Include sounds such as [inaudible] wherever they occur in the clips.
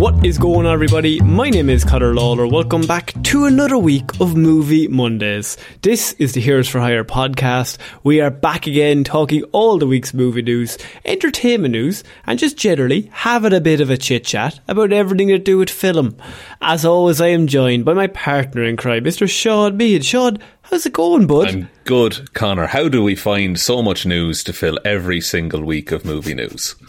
What is going on, everybody? My name is Connor Lawler. Welcome back to another week of Movie Mondays. This is the Heroes for Hire podcast. We are back again talking all the week's movie news, entertainment news, and just generally having a bit of a chit chat about everything to do with film. As always, I am joined by my partner in crime, Mr. Sean Mead. Sean, how's it going, bud? I'm good, Connor. How do we find so much news to fill every single week of movie news? [laughs]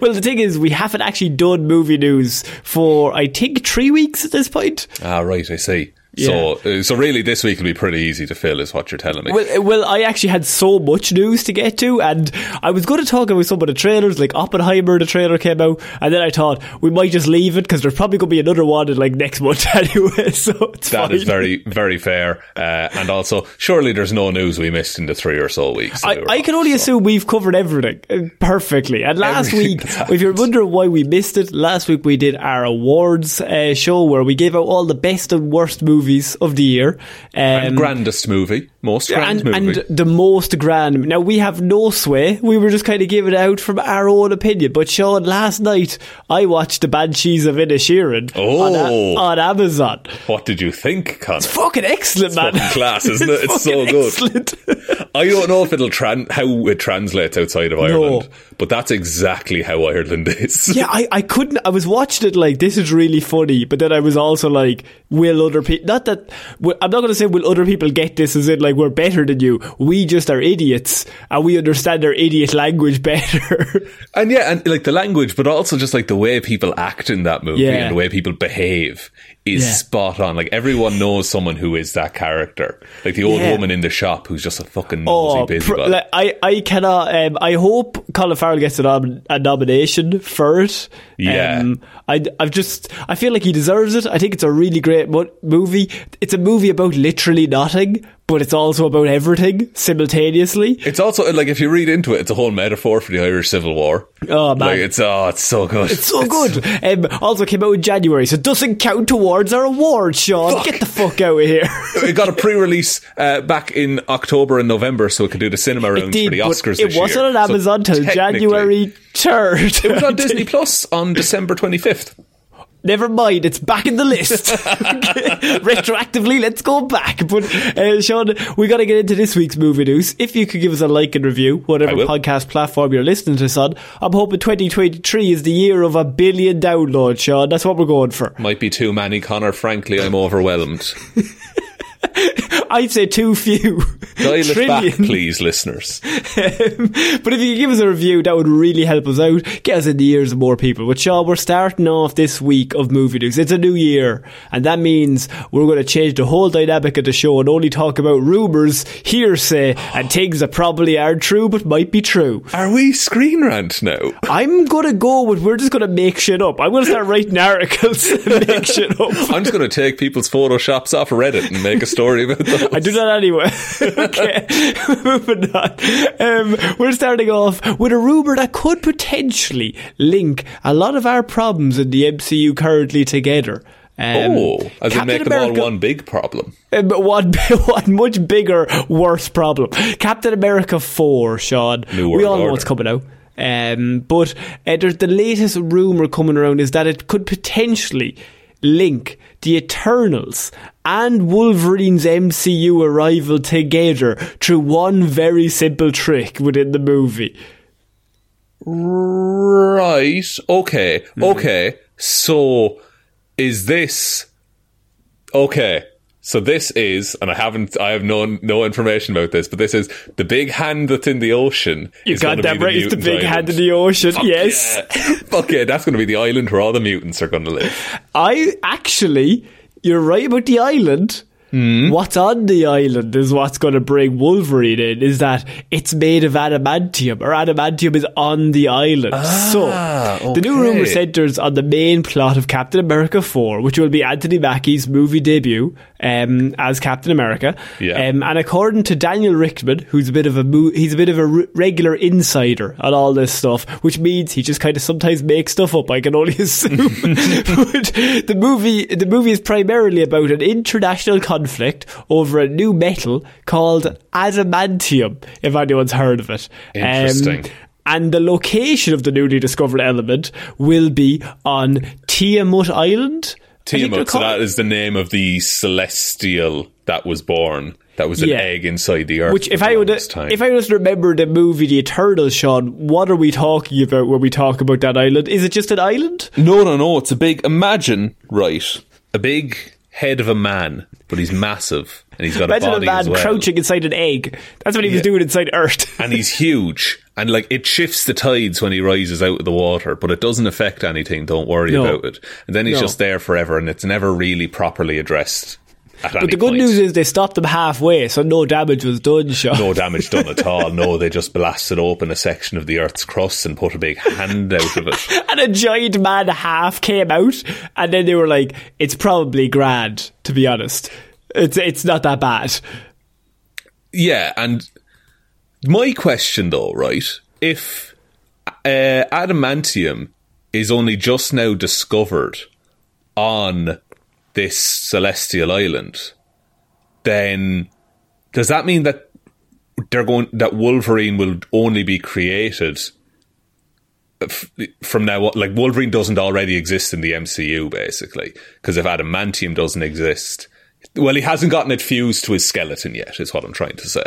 Well, the thing is, we haven't actually done movie news for, I think, three weeks at this point. Ah, right, I see. So, uh, so really, this week will be pretty easy to fill, is what you're telling me. Well, uh, well, I actually had so much news to get to, and I was going to talk about some of the trailers, like Oppenheimer. The trailer came out, and then I thought we might just leave it because there's probably going to be another one in like next [laughs] month anyway. So it's That fine. is very, very fair. Uh, and also, surely there's no news we missed in the three or so weeks. I, we I can only so. assume we've covered everything uh, perfectly. And last Everything week, if you're wondering why we missed it, last week we did our awards uh, show where we gave out all the best and worst movies of the year. Um, And grandest movie, most grand and, movie. and the most grand. Now we have no sway. We were just kind of giving it out from our own opinion. But Sean, last night I watched the Banshees of Inisherin on, Oh. a- on Amazon. what did you think, Connor? It's fucking excellent, it's man. fucking class, isn't it? [laughs] It's so fucking good. Excellent. [laughs] I don't know if it'll tran- how it translates outside of Ireland, but that's exactly how Ireland [laughs] is. yeah, I, I couldn't. I was watching it like this is really funny, but then I was also like, will other people? Not that I'm not going to say will other people get this as in like we're better than you. We just are idiots and we understand their idiot language [laughs] better. And yeah, and like the language, but also just like the way people act in that movie Yeah. and the way people behave is Yeah. spot on. Like everyone knows someone who is that character. Like the old Yeah. woman in the shop who's just a fucking nosy Oh, pr- like, I, I cannot. Um, I hope Colin Farrell gets a, nom- a nomination for it. Yeah. Um, I, I've just. I feel like he deserves it. I think it's a really great mo- movie. It's a movie about literally nothing, but it's also about everything simultaneously. it's also like if you read into it, it's a whole metaphor for the Irish Civil War. Oh, man. Like it's oh, it's so good. It's so good. [laughs] Um, also came out in January, so it doesn't count towards our awards, Sean. Get the fuck out of here. [laughs] It got a pre-release uh, back in October and November, so it could do the cinema rounds did, for the Oscars. it wasn't year. on So Amazon till January third. It was on [laughs] Disney Plus on December twenty fifth. Never mind, it's back in the list. [laughs] Retroactively, let's go back. But uh, Sean, we got to get into this week's movie news. If you could give us a like and review, whatever podcast platform you're listening to us on, I'm hoping 2023 is the year of a billion downloads, Sean. That's what we're going for. Might be too many, Connor. Frankly, I'm overwhelmed. [laughs] [laughs] I'd say too few. Dial it back, please, listeners. [laughs] Um, but if you could give us a review, that would really help us out. Get us in the ears of more people. But Sean, we're starting off this week of movie news. It's a new year, and that means we're going to change the whole dynamic of the show and only talk about rumours, hearsay, and things that probably aren't true but might be true. Are we screen rant now? I'm going to go with we're just going to make shit up. I'm going to start writing [laughs] articles and make shit up. I'm just going to take people's photoshops off Reddit and make a story about them. [laughs] I do that anyway. [laughs] okay, [laughs] moving on. Um, we're starting off with a rumour that could potentially link a lot of our problems in the MCU currently together. Um, oh, as in Captain make them America- all one big problem. um, one, one much bigger, worse problem. Captain America 4, Sean. New we World all know Order. what's coming out. Um, but uh, there's the latest rumour coming around is that it could potentially link the Eternals and Wolverine's MCU arrival together through one very simple trick within the movie. Right. Okay. Mm-hmm. Okay. So is this okay? So this is, and I haven't, I have no no information about this, but this is the big hand that's in the ocean. You is got that the right. It's the big island. hand in the ocean. Fuck yes. yeah. Fuck yeah, that's going to be the island where all the mutants are going to live. I actually, you're right about the island. Hmm? What's on the island is what's going to bring Wolverine in. Is that it's made of adamantium, or adamantium is on the island. so the new Ah, rumor centers on the main plot of Captain America Four, which will be Anthony Mackie's movie debut um, as Captain America. Yeah. Um, and according to Daniel Richtman, who's a bit of a mo- he's a bit of a r- regular insider on all this stuff, which means he just kind of sometimes makes stuff up. I can only [laughs] assume. [laughs] but the movie, the movie is primarily about an international conflict over a new metal called adamantium. If anyone's heard of it, Um, Interesting. and the location of the newly discovered element will be on Tiamut Island. I think they're Tiamut. So that is the name of the celestial that was born. That was an Yeah. egg inside the earth. Which, if I would, time. if I was to remember the movie The Eternals, Sean, what are we talking about when we talk about that island? Is it just an island? No, no, no. It's a big. Imagine, right? A big head of a man, but he's massive and he's got Imagine a a body man as well. crouching inside an egg. That's what he was doing inside Earth. [laughs] and he's huge. And like it shifts the tides when he rises out of the water, but it doesn't affect anything. Don't worry No. about it. And then he's No. just there forever, and it's never really properly addressed. But the good news is they stopped them halfway, so no damage was done, Sean. no damage done at all. No, [laughs] they just blasted open a section of the Earth's crust and put a big hand out of it. [laughs] and a giant man half came out, and then they were like, "It's probably grand." To be honest, it's it's not that bad. Yeah, and my question though, right? If uh, adamantium is only just now discovered on this celestial island, then does that mean that they're going that Wolverine will only be created f- from now on? Like Wolverine doesn't already exist in the MCU, basically, because if adamantium doesn't exist. Well, he hasn't gotten it fused to his skeleton yet, is what I'm trying to say.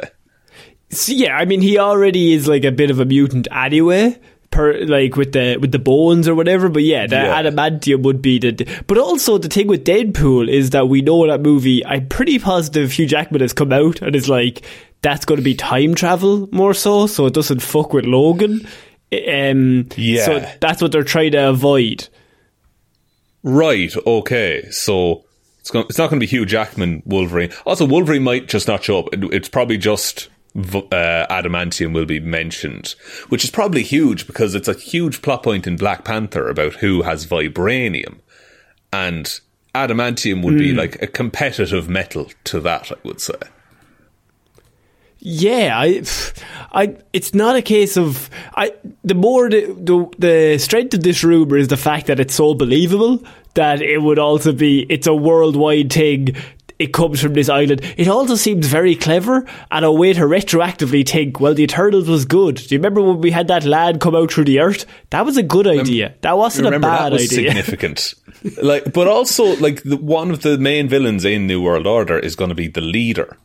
So, yeah, I mean, he already is like a bit of a mutant anyway. Per, like with the with the bones or whatever, but yeah, the Yeah. adamantium would be the. But also the thing with Deadpool is that we know that movie. I'm pretty positive Hugh Jackman has come out and is like that's going to be time travel more so, so it doesn't fuck with Logan. Um, Yeah. So that's what they're trying to avoid. Right. Okay. So it's going, it's not going to be Hugh Jackman Wolverine. Also, Wolverine might just not show up. It's probably just uh, adamantium will be mentioned, which is probably huge because it's a huge plot point in Black Panther about who has vibranium, and adamantium would be like a competitive metal to that. I would say. Yeah, I, I, it's not a case of I. The more the, the the strength of this rumor is the fact that it's so believable that it would also be it's a worldwide thing. It comes from this island. It also seems very clever and a way to retroactively think, well, the Eternals was good. Do you remember when we had that lad come out through the earth? That was a good idea. That wasn't a Remember bad that was idea. significant. [laughs] like, but also like the, one of the main villains in New World Order is going to be the leader,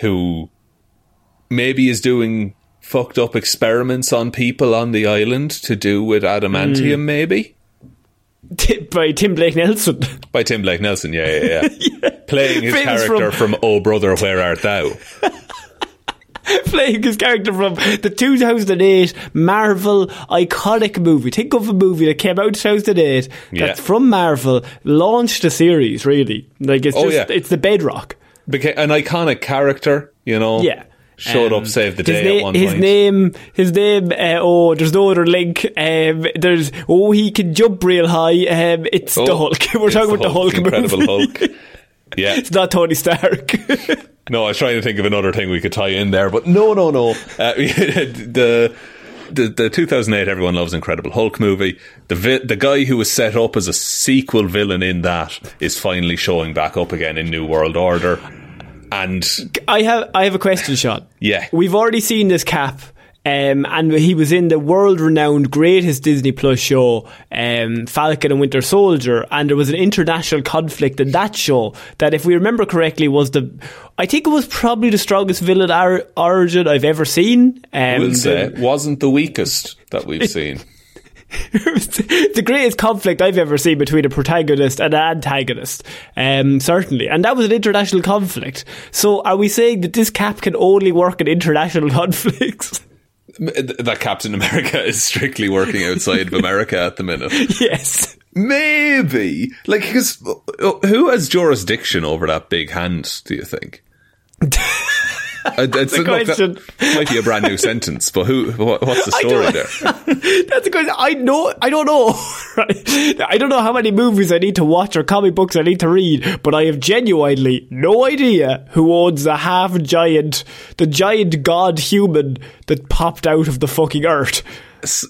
who maybe is doing fucked up experiments on people on the island to do with adamantium, Hmm. maybe By Tim Blake Nelson. [laughs] by Tim Blake Nelson. Yeah, yeah, yeah. [laughs] Playing his Famous character from, "Oh Brother, Where Art Thou." [laughs] playing his character from the 2008 Marvel iconic movie. Think of a movie that came out in 2008 Yeah. that's from Marvel, launched a series, really. Like, it's Oh, just, yeah. it's the bedrock. Beca- an iconic character, you know. Yeah. Showed Um, up, saved the day na- at one his point. name, his name. Uh, oh, there's no other link. Um, there's oh, he can jump real high. Um, it's the Oh, Hulk. [laughs] We're talking about the Hulk, Incredible movie. Hulk. [laughs] Yeah. it's not Tony Stark. [laughs] No, I was trying to think of another thing we could tie in there, but no, no, no. Uh, the, the the 2008 Everyone Loves Incredible Hulk movie. The vi- the guy who was set up as a sequel villain in that is finally showing back up again in New World Order, and I have I have a question, Sean. Yeah. we've already seen this cap. Um, and he was in the world-renowned greatest Disney Plus show, um, Falcon and Winter Soldier, and there was an international conflict in that show that, if we remember correctly, was the, I think it was probably the strongest villain ar- origin I've ever seen. Um, I will the- say wasn't the weakest that we've [laughs] seen. It was [laughs] the greatest conflict I've ever seen between a protagonist and an antagonist, um, certainly. And that was an international conflict. So are we saying that this cap can only work in international [laughs] conflicts? that Captain America is strictly working outside of America at the minute. [laughs] yes. Maybe, like, because who has jurisdiction over that big hand? Do you think? Uh, [laughs] That's a question. might be a brand new sentence, but who? What, what's the story there? [laughs] That's a question. I know. I don't know. [laughs] Right? I don't know how many movies I need to watch or comic books I need to read, but I have genuinely no idea who owns the half giant, the giant god human that popped out of the fucking earth.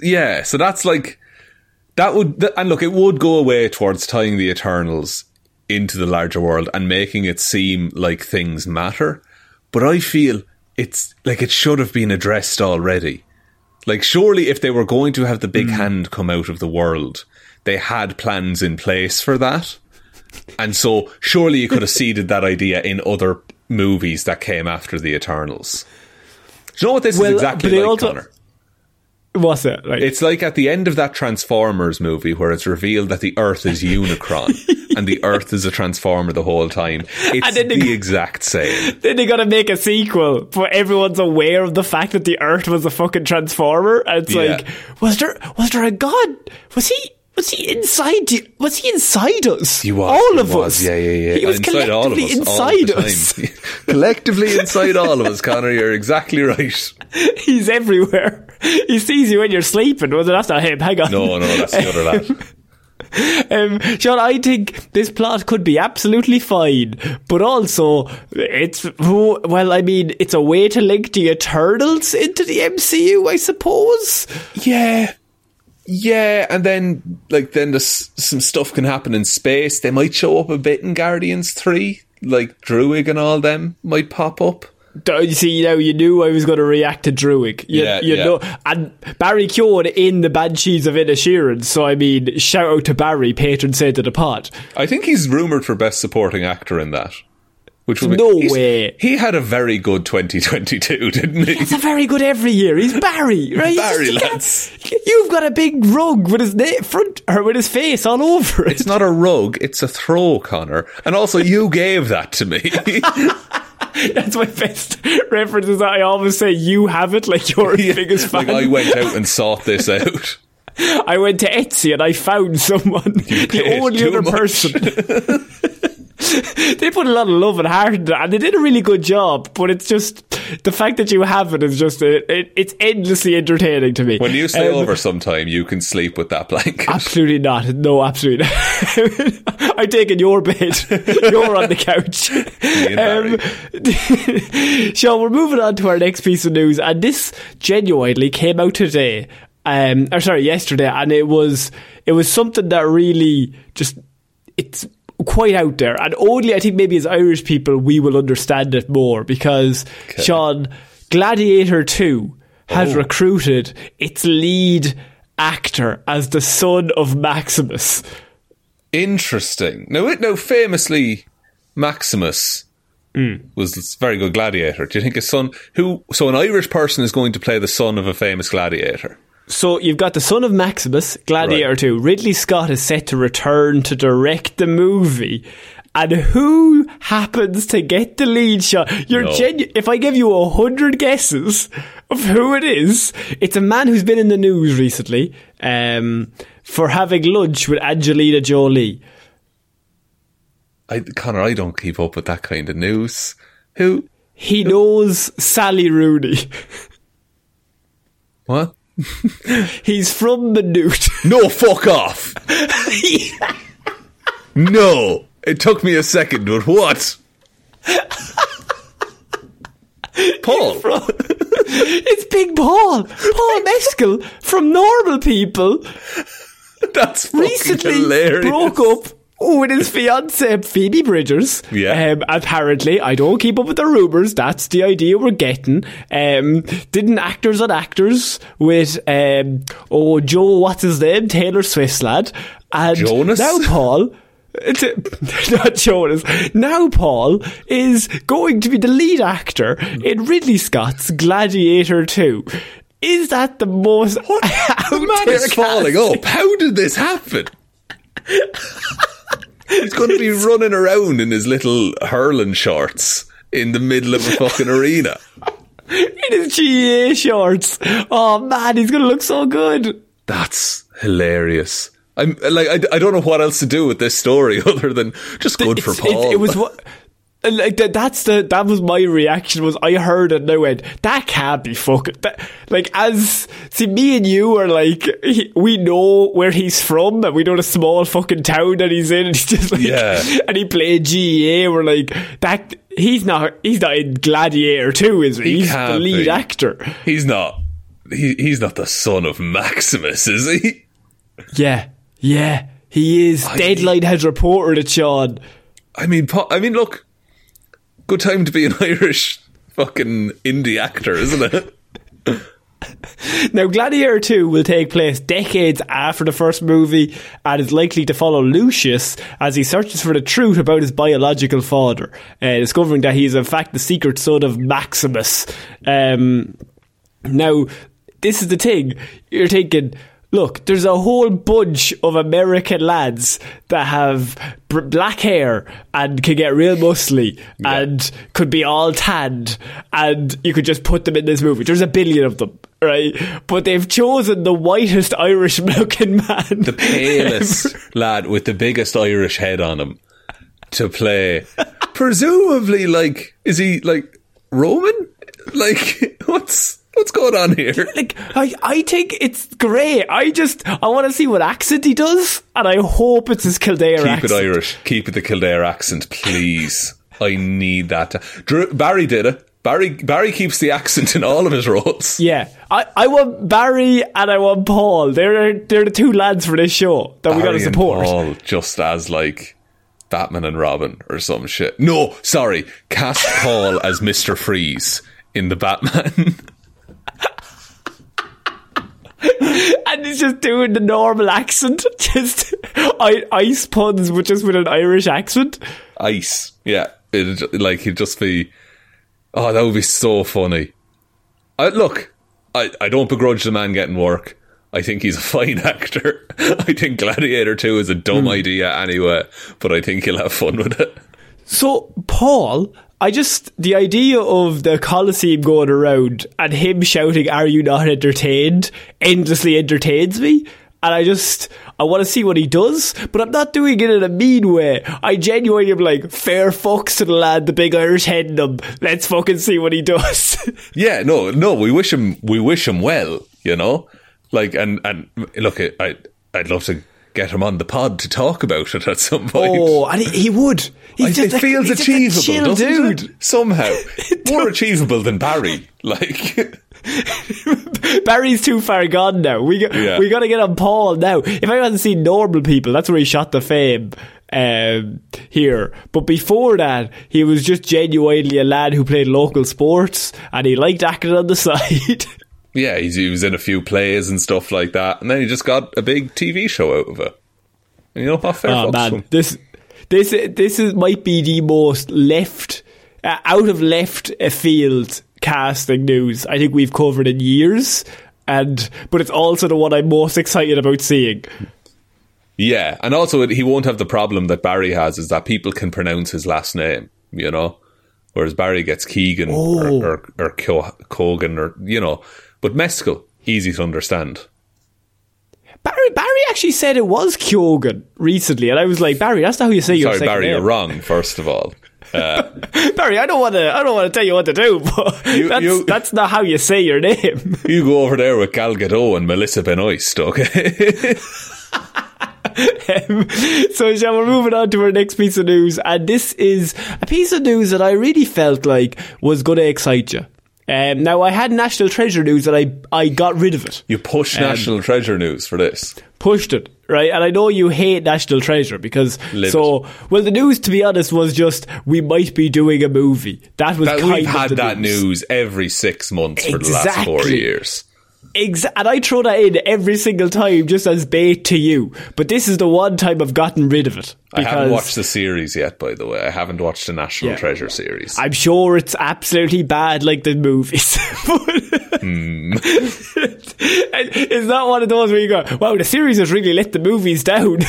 Yeah, so that's like that would, and look, it would go away towards tying the Eternals into the larger world and making it seem like things matter. But I feel it's like it should have been addressed already. Like, surely if they were going to have the big hmm. hand come out of the world, they had plans in place for that. And so, surely you could have [laughs] seeded that idea in other movies that came after the Eternals. Do you know what this Well, is exactly like, also- Connor? What's it? Like, It's like at the end of that Transformers movie where it's revealed that the Earth is Unicron [laughs] and the Earth is a Transformer the whole time. It's And then the they- exact same. [laughs] then they gotta make a sequel, but everyone's aware of the fact that the Earth was a fucking transformer. And it's Yeah. like, was there was there a god? Was he was he inside? you- Was he inside us? He was, all he of was, us. Yeah, yeah, yeah. He was inside all of us. collectively the inside us. [laughs] collectively inside all of us, Connor. You're exactly right. He's everywhere. He sees you when you're sleeping. Well, that's not him. Hang on. No, no, that's the other lad. [laughs] Um, Sean, I think this plot could be absolutely fine, but also it's well, I mean, it's a way to link the Eternals into the MCU, I suppose. Yeah. Yeah, and then like then there's some stuff can happen in space. They might show up a bit in Guardians Three, like Druig and all them might pop up. Don't You see, now you knew I was going to react to Druig. You, Yeah, you yeah. know, and Barry Keoghan in the Banshees of Inisherin. So I mean, shout out to Barry, patron saint of the pod. I think he's rumored for best supporting actor in that. Which would be, No way. He had a very good 2022, [laughs] didn't he? It's a very good every year. He's Barry, right? Barry, You lads. You've got a big rug with his na- front or with his face all over it. It's not a rug, it's a throw, Connor. And also, you gave that to me. [laughs] [laughs] That's my best reference. Is that I always say you have it, like you're his [laughs] biggest fan. like, I went out and sought this out. [laughs] I went to Etsy and I found someone, the only other much. person. [laughs] they put a lot of love and heart into it, and they did a really good job. But it's just the fact that you have it is just it, it, it's endlessly entertaining to me. When you stay Um, over sometime, you can sleep with that blanket. [laughs] Absolutely not. No, absolutely not. [laughs] I'm taking your bed. You're on the couch. Um, Sean, we're moving on to our next piece of news, and this genuinely came out today. Um, or sorry, yesterday, and it was it was something that really just it's quite out there, and only I think maybe as Irish people we will understand it more because Sean Gladiator Two has Oh. recruited its lead actor as the son of Maximus. Interesting. Now, it now famously, Maximus hmm. was this very good gladiator. Do you think a son who? So an Irish person is going to play the son of a famous gladiator. So you've got the son of Maximus, Gladiator Right. 2. Ridley Scott is set to return to direct the movie. And who happens to get the lead shot? You're No. genu- if I give you a hundred guesses of who it is, it's a man who's been in the news recently um, for having lunch with Angelina Jolie. I, Connor, I don't keep up with that kind of news. Who? He knows Sally Rooney. [laughs] What? He's from Maynooth. [laughs] No, fuck off. no, it took me a second, but what? Paul. [laughs] it's Big Paul. Paul Mescal from Normal People. That's fucking recently hilarious. broke up with his fiancee Phoebe Bridgers. Yeah. Um, apparently, I don't keep up with the rumours. That's the idea we're getting. Um, didn't actors on actors with um, oh Joe, what's his name, Taylor Swift's lad, and Jonas? now Paul. [laughs] it's- Not Jonas. Now Paul is going to be the lead actor in Ridley Scott's Gladiator 2. Is that the most [laughs] The man is falling [laughs] up. How did this happen? He's going to be running around in his little hurling shorts in the middle of a fucking [laughs] arena. in his GAA shorts. Oh man, he's gonna look so good. That's hilarious. I'm like, I, I don't know what else to do with this story [laughs] other than just good for It's- Paul. It, it was what. Like that, that's the that was my reaction. Was I heard it and I went, that can't be fucking. That, like as see, me and you are like, he, we know where he's from and we know the small fucking town that he's in. [laughs] And he's just like, Yeah. and he played GAA. We're like, that he's not he's not in Gladiator too, is he? He he's the lead be. actor. He's not. He, he's not the son of Maximus, is he? Yeah, yeah, he is. Deadline has reported it, Sean. I mean, I mean, look, good time to be an [laughs] Irish fucking indie actor, isn't it? [laughs] Now, Gladiator 2 will take place decades after the first movie and is likely to follow Lucius as he searches for the truth about his biological father, uh, discovering that he is in fact the secret son of Maximus. Um, now, this is the thing. You're thinking, look, there's a whole bunch of American lads that have br- black hair and can get real muscly and could be all tanned, and you could just put them in this movie. There's a billion of them, right? But they've chosen the whitest Irish [laughs] looking man. The palest lad with the biggest Irish head on him to play. [laughs] Presumably, like, is he like Roman? Like, [laughs] what's what's going on here? [laughs] like I, I think it's great. I just I want to see what accent he does, and I hope it's his Kildare accent. Keep accent. it Irish. Keep it the Kildare accent, please. I need that. Drew, Barry did it. Barry Barry keeps the accent in all of his roles. Yeah, I, I want Barry and I want Paul. They're they're the two lads for this show that we got to Barry support. Paul just as like Batman and Robin or some shit. No, sorry. Cast Paul as Mr. Freeze in the Batman. [laughs] [laughs] And he's just doing the normal accent, [laughs] just I, ice puns, but just with an Irish accent. Ice. Yeah. It'd, like he'd just be Oh, that would be so funny. I, look, I, I don't begrudge the man getting work. I think he's a [laughs] fine actor. I think Gladiator 2 is a dumb hmm. idea anyway, but I think he'll have fun with it. So Paul, I just the idea of the Colosseum going around and him shouting, "Are you not entertained?" endlessly entertains me. And I just, I want to see what he does, but I'm not doing it in a mean way. I genuinely am like, fair fucks to the lad, the big Irish head in him. Let's fucking see what he does. [laughs] Yeah, no, no, we wish him, we wish him well, you know? Like, and, and look, I, I'd love to get him on the pod to talk about it at some point. oh, and he, he would. He's I- just it a- feels achievable, doesn't dude. it? Somehow. [laughs] More achievable than Barry. Like, [laughs] Barry's too far gone now. We got, Yeah. we got to get on Paul now. If I hadn't seen normal people, that's where he shot the fame. um, here. But before that, he was just genuinely a lad who played local sports and he liked acting on the [laughs] side. Yeah, he's, he was in a few plays and stuff like that, and then he just got a big TV show out of it. And you know what? Fair oh man, this this this is might be the most left uh, out of left field casting news I think we've covered in years. And but it's also the one I'm most excited about seeing. Yeah, and also he won't have the problem that Barry has is that people can pronounce his last name, you know, whereas Barry gets Keegan Oh. or, or, or Cogan or, you know, but Mescal, easy to understand. Barry Barry actually said it was Kyogan recently, and I was like, Barry, that's not how you say your Sorry, Barry, name. you're wrong, first of all. [laughs] Barry, I don't want to. I don't want to tell you what to do, [laughs] but You- that's, you- that's not how you say your name. [laughs] You go over there with Gal Gadot and Melissa Benoist, okay? Um, so, shall we're moving on to our next piece of news, and this is a piece of news that I really felt like was going to excite you. Um, now, I had National Treasure news, and I I got rid of it, you pushed Um, National Treasure news for this. pushed it, right? And I know you hate National Treasure because Live so. Well, the news, to be honest, was just we might be doing a movie. That was That, kind we've of had that news every six months for the last four years. Exa- and I throw that in every single time just as bait to you. But this is the one time I've gotten rid of it. I haven't watched the series yet, by the way. I haven't watched the National Yeah. Treasure series. I'm sure it's absolutely bad like the movies. And it's not one of those where you go, wow, the series has really let the movies down. [laughs]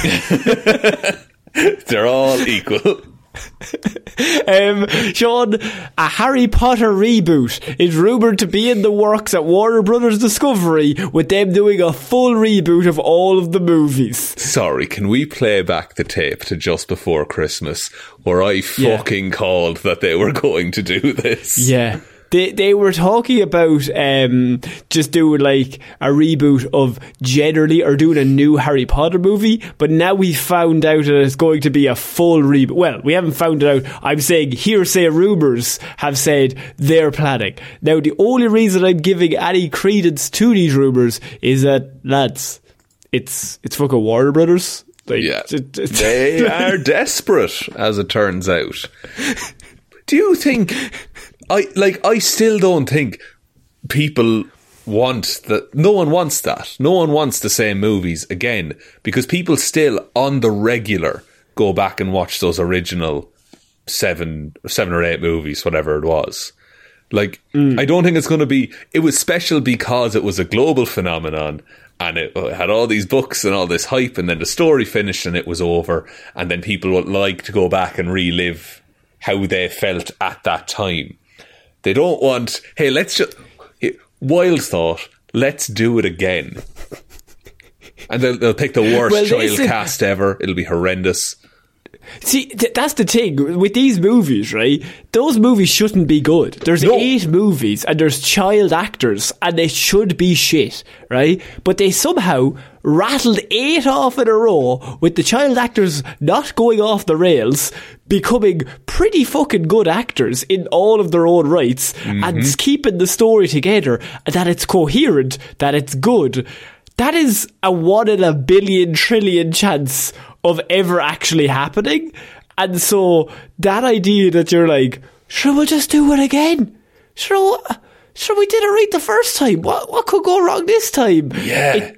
[laughs] They're all equal. [laughs] um, Sean, a Harry Potter reboot is rumoured to be in the works at Warner Brothers Discovery with them doing a full reboot of all of the movies. Sorry, can we play back the tape to just before Christmas where I Yeah. fucking called that they were [laughs] going to do this? Yeah. They they were talking about um, just doing like a reboot of generally or doing a new Harry Potter movie, but now we found out that it's going to be a full reboot. Well, we haven't found it out. I'm saying hearsay rumors have said they're planning. Now the only reason I'm giving any credence to these rumors is that lads, it's it's fucking Warner Brothers. Yeah. They are [laughs] desperate, as it turns out. Do you think I like I still don't think people want that no one wants that. No one wants the same movies again because people still on the regular go back and watch those original seven seven or eight movies, whatever it was. Like, mm. I don't think it's going to be. It was special because it was a global phenomenon and it had all these books and all this hype, and then the story finished and it was over. And then people would like to go back and relive how they felt at that time. They don't want, hey, let's just. Wild thought, let's do it again. And they'll, they'll pick the worst Well, child cast ever. It'll be horrendous. See, th- that's the thing with these movies, right? Those movies shouldn't be good. There's No. eight movies and there's child actors and they should be shit, right? But they somehow rattled eight off in a row with the child actors not going off the rails, becoming pretty fucking good actors in all of their own rights mm-hmm. and keeping the story together, that it's coherent, that it's good. That is a one in a billion trillion chance of ever actually happening. And so that idea that you're like, sure, we'll just do it again. Sure, sure, we did it right the first time. What what could go wrong this time? Yeah. It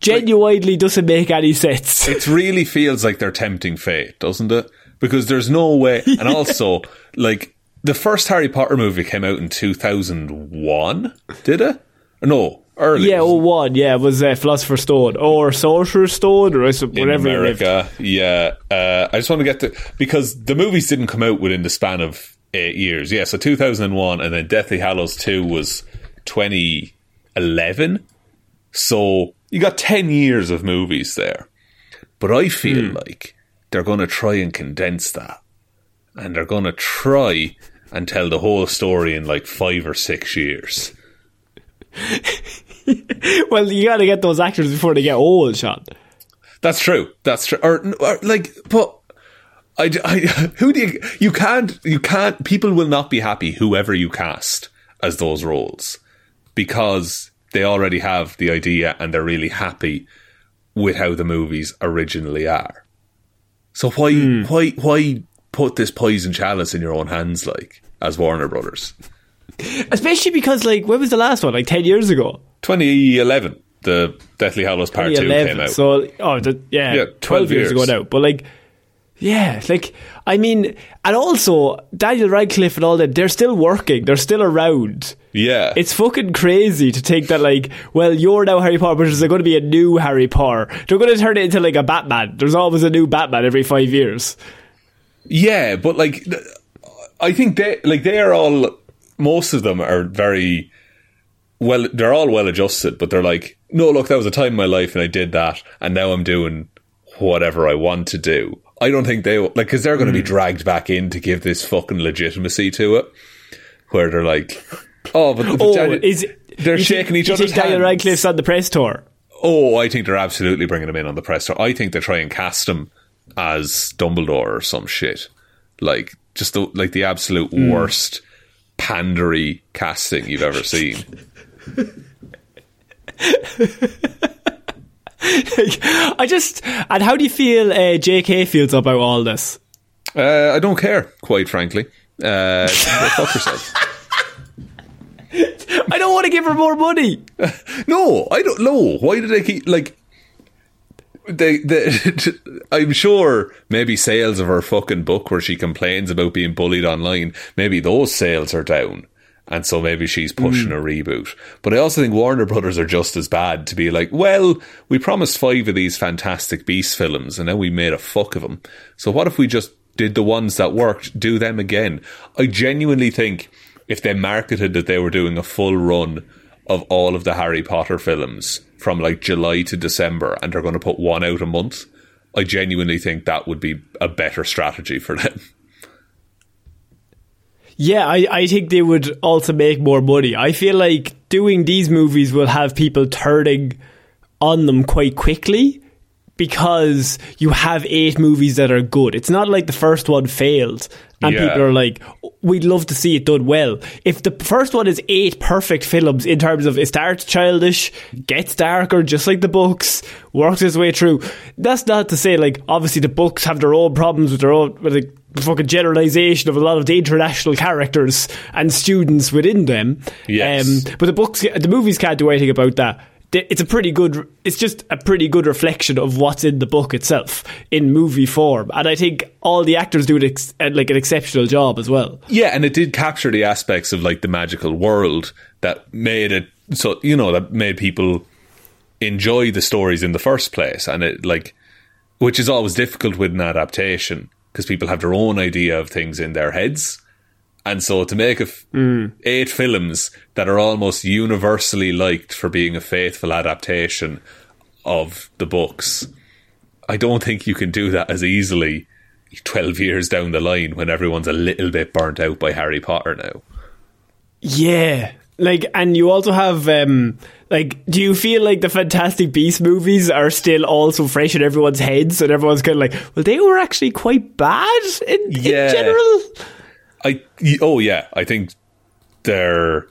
genuinely doesn't make any sense. it really feels like they're tempting fate, doesn't it? Because there's no way. [laughs] And also, like the first Harry Potter movie came out in 2001, did it? No, early. yeah, oh one, yeah, it was uh, Philosopher's Stone or Sorcerer's Stone or some- in whatever. America. Yeah, uh, I just want to get to because the movies didn't come out within the span of eight years. Yeah, so 2001, and then Deathly Hallows 2 was 2011. So you got 10 years of movies there. But I feel Hmm. like they're going to try and condense that. And they're going to try and tell the whole story in like five or six years. [laughs] [laughs] Well, you got to get those actors before they get old, Sean. That's true. That's true. Or, or like, but I, I, [laughs] who do you? You can't. You can't. People will not be happy whoever you cast as those roles because they already have the idea and they're really happy with how the movies originally are. So why Hmm. why why put this poison chalice in your own hands, like as Warner Brothers? Especially because, like, when was the last one? Like 10 years ago? 2011, the Deathly Hallows Part Two came out. So, oh, the, yeah, Yeah, 12, 12 years. ago now. But, like, yeah, like, I mean, and also, Daniel Radcliffe and all that, they're still working. They're still around. yeah, It's fucking crazy to think that, like, well, you're now Harry Potter, but there's going to be a new Harry Potter. They're going to turn it into, like, a Batman. There's always a new Batman every five years. Yeah, but like, I think they like they are all. Most of them are very well. They're all well adjusted, but they're like, no, look, that was a time in my life, and I did that, and now I'm doing whatever I want to do. I don't think they like because they're going to be hmm. dragged back in to give this fucking legitimacy to it, where they're like, oh, but, but Oh, Daniel- is they're shaking think, each other's think Daniel hands. Radcliffe's on the press tour? Oh, I think they're absolutely bringing him in on the press tour. I think they try and cast him as Dumbledore or some shit. Like just the like the absolute hmm. worst pandery casting you've ever seen. Like, [laughs] I just and how do you feel uh, J.K. feels about all this? Uh, I don't care, quite frankly. Uh, fuck yourself. [laughs] I don't want to give her more money. [laughs] No, I don't know. Why did I keep like? They, they, [laughs] I'm sure maybe sales of her fucking book where she complains about being bullied online, maybe those sales are down. And so maybe she's hmm. pushing a reboot. But I also think Warner Brothers are just as bad to be like, well, we promised five of these Fantastic Beasts films and now we made a fuck of them. So what if we just did the ones that worked, do them again? I genuinely think if they marketed that they were doing a full run of all of the Harry Potter films from like July to December and they're going to put one out a month, I genuinely think that would be a better strategy for them. Yeah, I, I think they would also make more money. I feel like doing these movies will have people turning on them quite quickly because you have eight movies that are good. It's not like the first one failed and Yeah. people are like, we'd love to see it done well. If the first one is eight perfect films in terms of it starts childish, gets darker, just like the books, works its way through, that's not to say like obviously the books have their own problems with their own with the fucking generalization of a lot of the international characters and students within them. Yes. Um, but the books, the movies can't do anything about that. It's a pretty good. It's just a pretty good reflection of what's in the book itself in movie form, and I think all the actors do an ex- uh, like an exceptional job as well. Yeah, and it did capture the aspects of like the magical world that made it so you know that made people enjoy the stories in the first place, and it like which is always difficult with an adaptation because people have their own idea of things in their heads. And so to make a f- eight films that are almost universally liked for being a faithful adaptation of the books, I don't think you can do that as easily 12 years down the line when everyone's a little bit burnt out by Harry Potter now. Yeah, like, and you also have um, like, do you feel like the Fantastic Beast movies are still also fresh in everyone's heads, and everyone's kind of like, well, they were actually quite bad in, Yeah. in general. I oh yeah, I think they're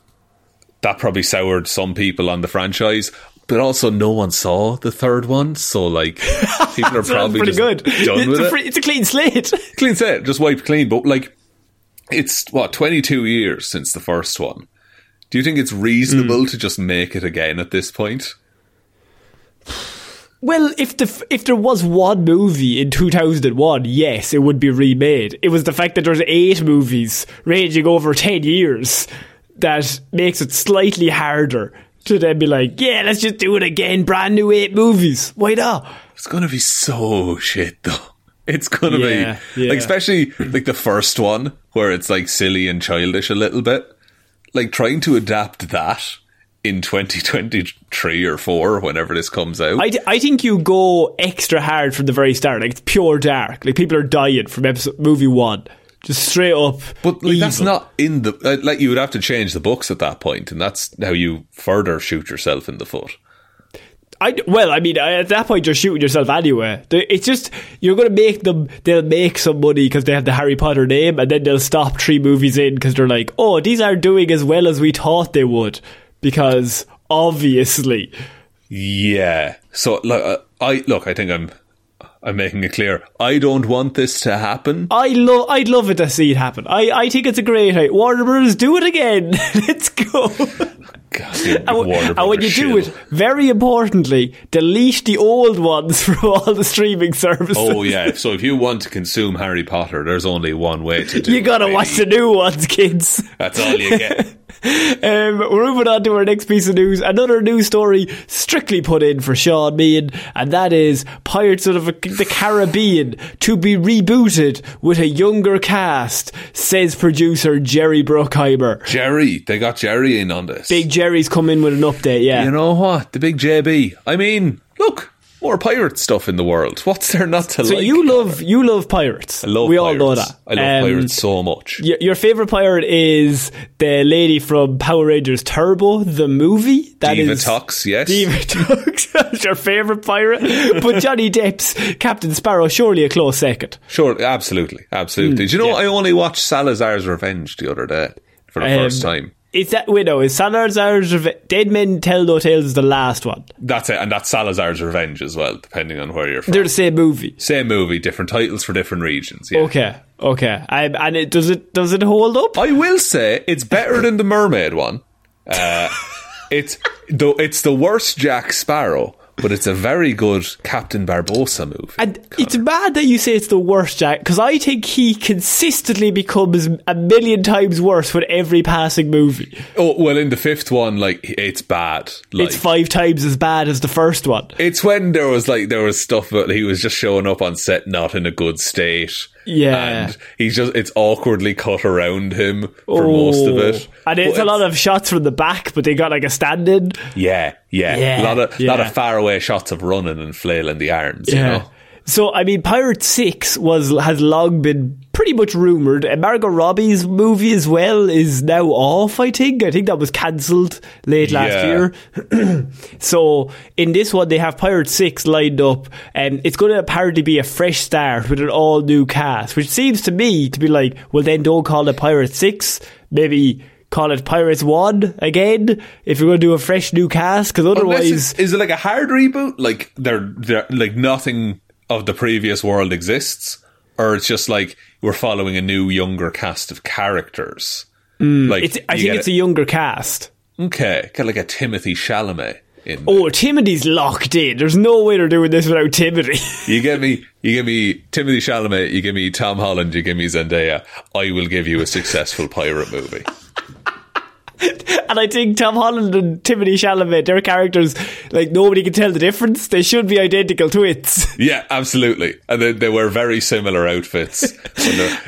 that probably soured some people on the franchise, but also no one saw the third one, so like [laughs] people are probably pretty just good. done it's, with a it. it's a clean slate. [laughs] clean slate, just wiped clean. But like, it's what twenty two years since the first one. Do you think it's reasonable Hmm. to just make it again at this point? Well, if the if there was one movie in 2001, yes, it would be remade. It was the fact that there's eight movies ranging over 10 years that makes it slightly harder to then be like, yeah, let's just do it again, brand new eight movies. Why not? It's gonna be so shit though. It's gonna Yeah, be yeah. like especially like the first one where it's like silly and childish a little bit. Like trying to adapt that in 2023 or 4 whenever this comes out. I, I think you go extra hard from the very start. Like, it's pure dark. Like, people are dying from episode, movie one. Just straight up. but like, that's not in the uh, like you would have to change the books at that point and that's how you further shoot yourself in the foot. I, well, I mean, at that point, you're shooting yourself anyway. It's just, you're going to make them, they'll make some money because they have the Harry Potter name, and then they'll stop three movies in because they're like, oh, these aren't doing as well as we thought they would. Because, obviously. Yeah. So look, uh, I look. I think I'm. I'm making it clear. I don't want this to happen. I love. I'd love it to see it happen. I, I think it's a great idea. Warner Brothers, do it again. [laughs] Let's go. God, And, and when you do it, very importantly, delete the old ones [laughs] from all the streaming services. Oh yeah. So if you want to consume Harry Potter, there's only one way to do it. you gotta baby. watch the new ones, kids. That's all you get. [laughs] Um, we're moving on to our next piece of news. Another news story strictly put in for Sean Meehan, and that is Pirates of the Caribbean to be rebooted with a younger cast, says producer Jerry Bruckheimer. Jerry, they got Jerry in on this. Big Jerry's come in with an update, yeah. You know what? The big JB. I mean, look, more pirate stuff in the world. What's there not to so like? So you love you love pirates. I love we pirates. all know that. I love Um, pirates so much. Your, your favorite pirate is the lady from Power Rangers Turbo, the movie. That Divatox, yes. Diva [laughs] Tux. That's your favorite pirate. But [laughs] Johnny Depp's Captain Sparrow, surely a close second. Sure, absolutely, absolutely. Do you know? Yeah. I only watched Salazar's Revenge the other day for the first Um, time. Is that wait no? Is Salazar's Reve- Dead Men Tell No Tales is the last one? That's it, and that's Salazar's Revenge as well, depending on where you're from. They're the same movie. Same movie, different titles for different regions. Yeah. Okay, okay. Um, and it, does it does it hold up? I will say it's better than the Mermaid one. Uh, [laughs] it's though it's the worst Jack Sparrow, but it's a very good Captain Barbossa movie. And it's mad that you say it's the worst Jack, because I think he consistently becomes a million times worse with every passing movie. oh well, in the fifth one, like it's bad. Like, it's five times as bad as the first one. It's when there was like there was stuff that he was just showing up on set not in a good state. Yeah. and he's just it's awkwardly cut around him for most of it. Oh. And it's a lot of shots from the back, but they got like a stand in. yeah, yeah, Yeah, a lot of yeah. lot of faraway shots of running and flailing the arms. You know, So I mean, Pirate Six was has long been pretty much rumored. And Margot Robbie's movie as well is now off. I think. I think that was cancelled late last Yeah. year. [clears throat] so in this one, they have Pirate Six lined up, and it's going to apparently be a fresh start with an all new cast, which seems to me to be like, well, then don't call it Pirate Six. Maybe. Call it Pirates One again if you're going to do a fresh new cast, because otherwise, is it like a hard reboot? Like they're, they're like nothing of the previous world exists, or it's just like we're following a new younger cast of characters. like Hmm. it's, I think it's a younger cast. okay, kind of like a Timothy Chalamet. In Oh, Timothy's locked in. There's no way they're doing this without Timothy. [laughs] You give me, you give me Timothy Chalamet, you give me Tom Holland, you give me Zendaya. I will give you a successful pirate movie. [laughs] [laughs] and I think Tom Holland and Timothy Chalamet, their characters, like nobody can tell the difference. They should be identical twins. [laughs] Yeah, absolutely. And they, they wear very similar outfits.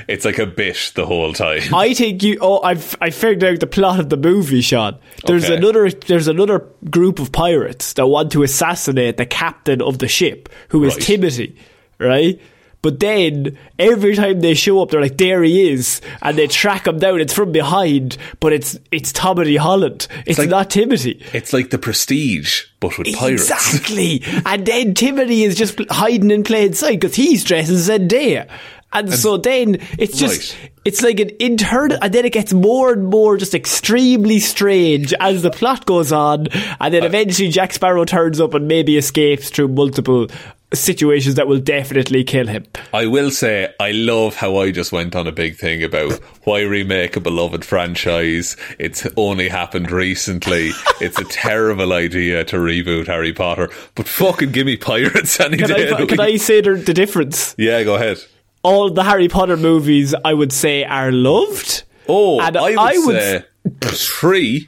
It's like a bit the whole time. I think you. Oh, I've I figured out the plot of the movie, Sean. There's Okay. another. There's another group of pirates that want to assassinate the captain of the ship, who is Right. Timothy, right? But then every time they show up, they're like, "There he is," and they track him down. It's from behind, but it's it's Timothy Holland. It's, like- not Timothy. It's like the prestige, but with pirates. Exactly. and then Timothy is just hiding in plain sight because he's dressed as Zendaya. And, so then it's just, Right. it's like an internal, and then it gets more and more just extremely strange as the plot goes on. And then eventually Jack Sparrow turns up and maybe escapes through multiple situations that will definitely kill him. I will say, I love how I just went on a big thing about why remake a beloved franchise. It's only happened recently. [laughs] it's a terrible idea to reboot Harry Potter, but fucking give me pirates any Can day. I, can. I say the, the difference? Yeah, go ahead. All the Harry Potter movies, I would say, are loved. Oh, And I would, I would say three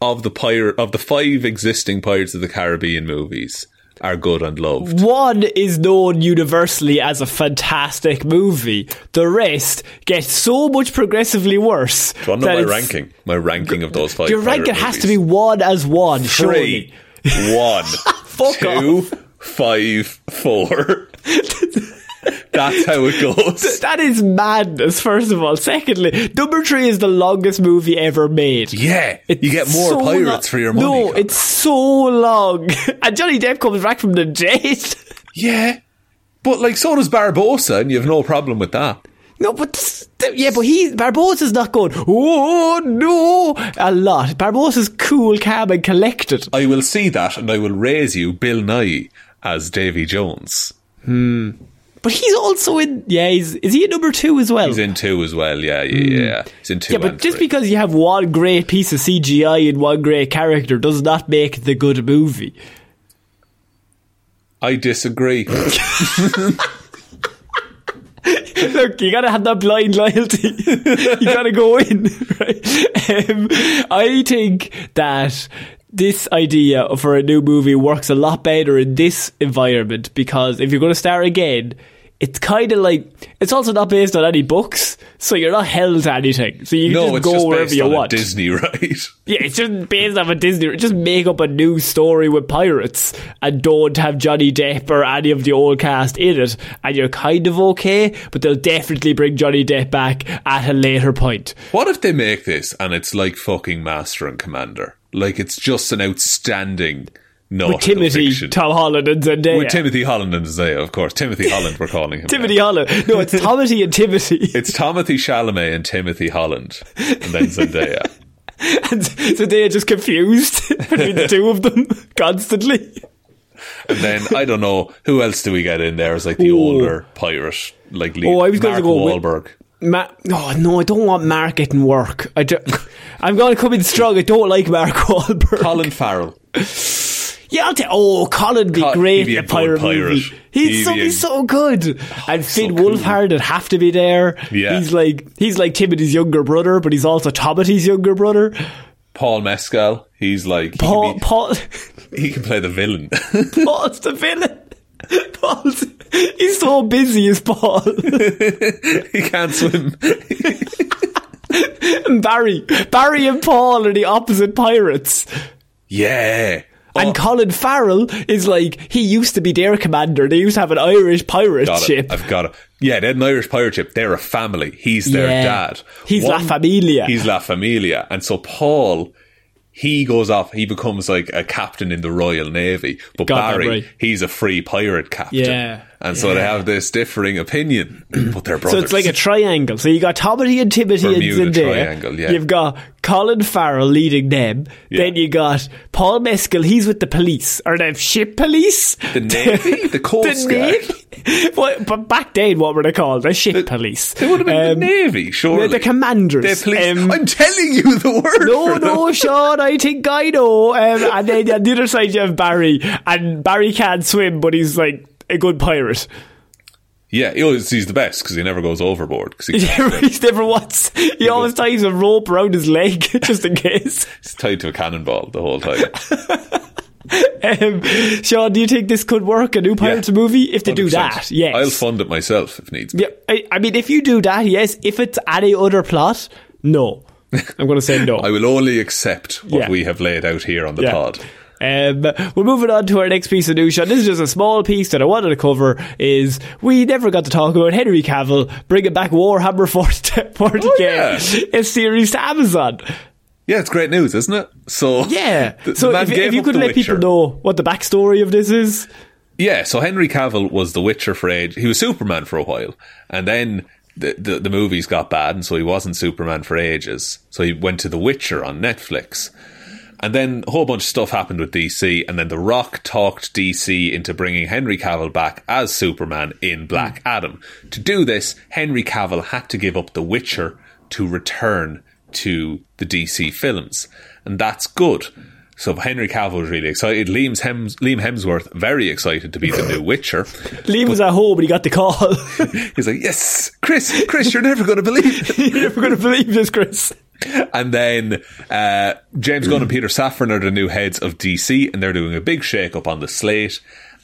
of the pirate of the five existing Pirates of the Caribbean movies are good and loved. One is known universally as a fantastic movie. The rest get so much progressively worse. Do you want to know my ranking? My ranking of those five. Your ranking has to be one as one, three, surely. one, [laughs] [laughs] Fuck two, five, four. [laughs] [laughs] That's how it goes. [laughs] That is madness, first of all. Secondly, number three is the longest movie ever made. Yeah, you get more so pirates lo- for your money. No, Connor. it's so long. [laughs] and Johnny Depp comes back from the dead. yeah, but like so does Barbossa, and you have no problem with that. No, but this- yeah, but he Barbossa's not going. Oh no, a lot. Barbossa's cool, calm, and collected. I will see that, and I will raise you Bill Nighy as Davy Jones. Hmm. But he's also in. Yeah, he's is he in number two as well? He's in two as well. Yeah, yeah, yeah. He's in two. yeah, but just three. because you have one great piece of CGI and one great character does not make the good movie. I disagree. [laughs] Look, you gotta have that blind loyalty. [laughs] you gotta go in. [laughs] Right? Um, I think that this idea for a new movie works a lot better in this environment because if you're going to start again, it's kind of like it's also not based on any books, so you're not held to anything. So you can no, just go just wherever based you on want. a Disney, [laughs] right? Yeah, it's just based off a Disney. Just make up a new story with pirates and don't have Johnny Depp or any of the old cast in it, and you're kind of okay. But they'll definitely bring Johnny Depp back at a later point. What if they make this and it's like fucking Master and Commander? Like it's just an outstanding nautical With Timothy, fiction. Tom Holland, and Zendaya. With Timothy Holland and Zendaya, of course. Timothy [laughs] Holland, we're calling him. now. Timothy Holland. No, it's [laughs] Timothy and Timothy. It's Timothy Chalamet and Timothy Holland, and then Zendaya. [laughs] and Zendaya just confused between the two of them constantly. And then I don't know who else do we get in there as like the Ooh. older pirate, like lead, Oh, I was going Mark to go with- Ma- oh no, I don't want Mark getting work. I I'm going to come in strong. I don't like Mark Wahlberg. Colin Farrell. Yeah, I'll take. Oh, Colin would be Col- great he'd be in a a pirate, good pirate. movie. He'd so, be be a- so good. Oh, and Finn cool. Wolfhard would have to be there. Yeah. he's like he's like Timothy's younger brother, but he's also Timothy's younger brother. Paul Mescal. He's like he, Paul, can, Paul, [laughs] he can play the villain. [laughs] [laughs] Paul's the villain. Paul's, he's so busy as Paul. he can't swim. and Barry, Barry and Paul are the opposite pirates. yeah. And Colin Farrell is like he used to be their commander. They used to have an Irish pirate got ship. it. I've got it. Yeah, they had an Irish pirate ship. They're a family. He's their Yeah. dad. He's La Familia. He's La Familia. And so Paul, he goes off, he becomes like a captain in the Royal Navy. But Got Barry, right. he's a free pirate captain. Yeah. And so they have this differing opinion. but they're brothers. So it's like a triangle. So you got Tommy and Timothy Bermuda and Zendaya. yeah. You've got Colin Farrell leading them. Yeah. Then you got Paul Mescal. He's with the police or the ship police. The [laughs] Navy? The Coast Guard? [laughs] What, but back then, what were they called? The ship police. They would have been Um, the Navy, surely. The, the commanders. The police. Um, I'm telling you the word. no, no. Sean, I think I know. Um, and then on the other side, you have Barry. And Barry can't swim, but he's like a good pirate. Yeah, he always, he's the best because he never goes overboard. 'cause he [laughs] he's never once. He always ties a rope around his leg [laughs] just in case. He's tied to a cannonball the whole time. [laughs] Um, Sean, do you think this could work? A new Pirates Yeah. movie? If they do 100%. that, yes. I'll fund it myself if needs be. yeah, I, I mean, if you do that, yes. If it's any other plot, no. I'm going to say no. I will only accept what Yeah. we have laid out here on the Yeah. pod. Um, we're moving on to our next piece of news, Sean. This is just a small piece that I wanted to cover. Is we never got to talk about Henry Cavill bringing back Warhammer 40, 40k, Oh, yeah. a series to Amazon. Yeah, it's great news, isn't it? So Yeah. [laughs] so if, if you could let people know what the backstory of this is. Yeah, so Henry Cavill was The Witcher for age. He was Superman for a while, and then the, the the movies got bad, and so he wasn't Superman for ages. So he went to The Witcher on Netflix, and then a whole bunch of stuff happened with DC, and then The Rock talked DC into bringing Henry Cavill back as Superman in Black hmm. Adam. To do this, Henry Cavill had to give up The Witcher to return to the DC films, and that's good. So Henry Cavill was really excited. Liam's Hems- Liam Hemsworth very excited to be the new Witcher. Liam was at home and he got the call. [laughs] He's like, "Yes, Chris, Chris, you're never going to believe." it." [laughs] You're never going to believe this, Chris. And then uh, James Gunn and Peter Safran are the new heads of DC, and they're doing a big shake up on the slate.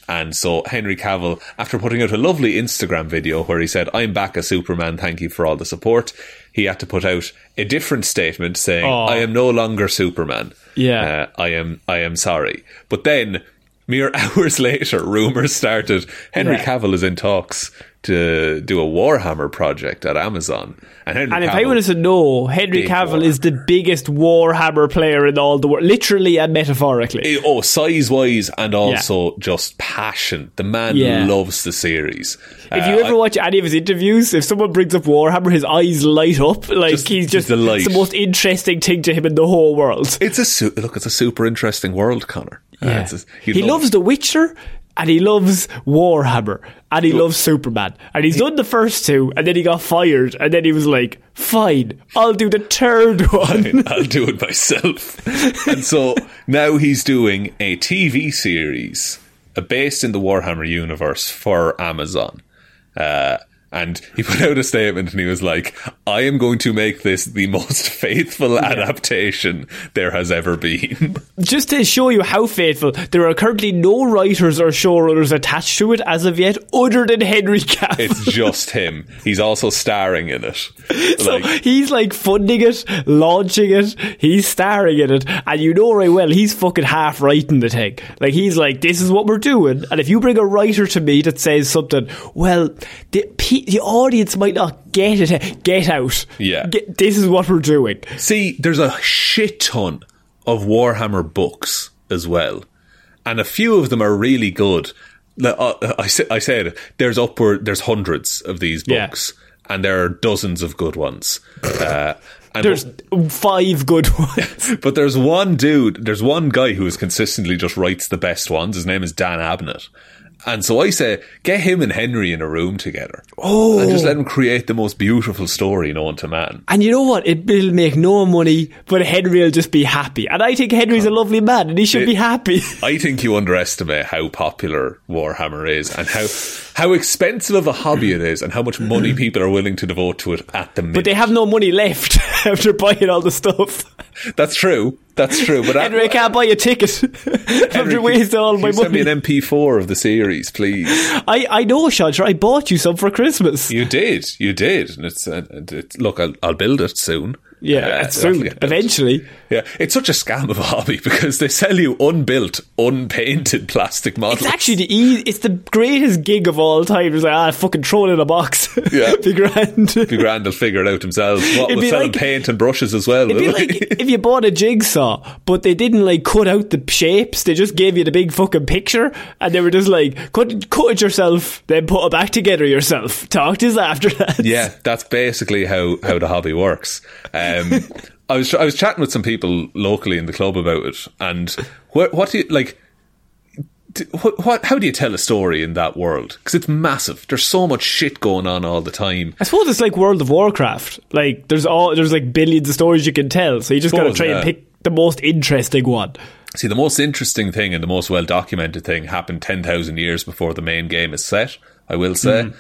And so Henry Cavill, after putting out a lovely Instagram video where he said, "I'm back as Superman. Thank you for all the support," he had to put out a different statement saying, Aw. "I am no longer Superman. Yeah. uh, I am. I am sorry." But then. Mere [laughs] hours later, rumors started. Henry Yeah. Cavill is in talks to do a Warhammer project at Amazon, and Henry And if Cavill, wanted to know, Henry Cavill Warhammer. is the biggest Warhammer player in all the world, literally and metaphorically. Eh, Oh, size wise and also just passion. The man Yeah. loves the series. If Uh, you ever I- watch any of his interviews, if someone brings up Warhammer, his eyes light up like Just he's just delight. it's the most interesting thing to him in the whole world. it's a su- look. It's a super interesting world, Connor. Uh, Yeah. it's a- he love loves it. The Witcher, and he loves Warhammer and he loves Superman and he's done the first two and then he got fired and then he was like, "Fine, I'll do the third [laughs] one." I'll do it myself. [laughs] and so now he's doing a TV series uh, based in the Warhammer universe for Amazon. Uh, and he put out a statement and he was like, I am going to make this the most [laughs] faithful adaptation there has ever been. [laughs] Just to show you how faithful, there are currently no writers or showrunners attached to it as of yet, other than Henry Cavill. It's just him. He's also starring in it. [laughs] So Like, he's like funding it, launching it, he's starring in it, and you know right well he's fucking half writing the thing. Like he's like, this is what we're doing, and if you bring a writer to me that says something, well, the the audience might not get it. Get out. Yeah. Get, this is what we're doing. See, there's a shit ton of Warhammer books as well, and a few of them are really good. Uh, I said there's upward there's hundreds of these Yeah. books, and there are dozens of good ones. Uh, and There's five good ones. [laughs] but there's one dude, there's one guy who is consistently just writes the best ones. His name is Dan Abnett. And so I say, get him and Henry in a room together. Oh. And just oh. let him create the most beautiful story known to man. And you know what? It will make no money, but Henry will just be happy. And I think Henry's a uh, lovely man, and he should It- be happy. I think you underestimate how popular Warhammer is and how how expensive of a hobby it is and how much money [clears throat] people are willing to devote to it at the minute. But they have no money left [laughs] after buying all the stuff. That's true. That's true. But Henry, I can't buy a ticket [laughs] after wasting all my you send me an MP4 of the series, please. I, I know, Sean, I bought you some for Christmas. You did, you did, and it's, uh, it's look. I'll, I'll build it soon. Yeah, Uh, soon, eventually. Yeah, it's such a scam of a hobby [laughs] because they sell you unbuilt, unpainted [laughs] plastic models. It's actually the e- it's the greatest gig of all time. It's like, ah, fucking throw it in a box. [laughs] Yeah. be grand. Be grand, they'll figure it out themselves. What It'd with be selling like- paint and brushes as well. It'd be like if you bought a jigsaw, but they didn't like cut out the shapes. They just gave you the big fucking picture, and they were just like, cut, cut it yourself, then put it back together yourself. Talk to us after that. Yeah, that's basically how, how the hobby works. Um, Um, [laughs] I was I was chatting with some people locally in the club about it, and what what do you like? What, what how do you tell a story in that world? Because it's massive. There's so much shit going on all the time. I suppose it's like World of Warcraft. Like there's all there's like billions of stories you can tell, so you just gotta try yeah. and pick the most interesting one. See, the most interesting thing and the most well documented thing happened 10,000 years before the main game is set, I will say,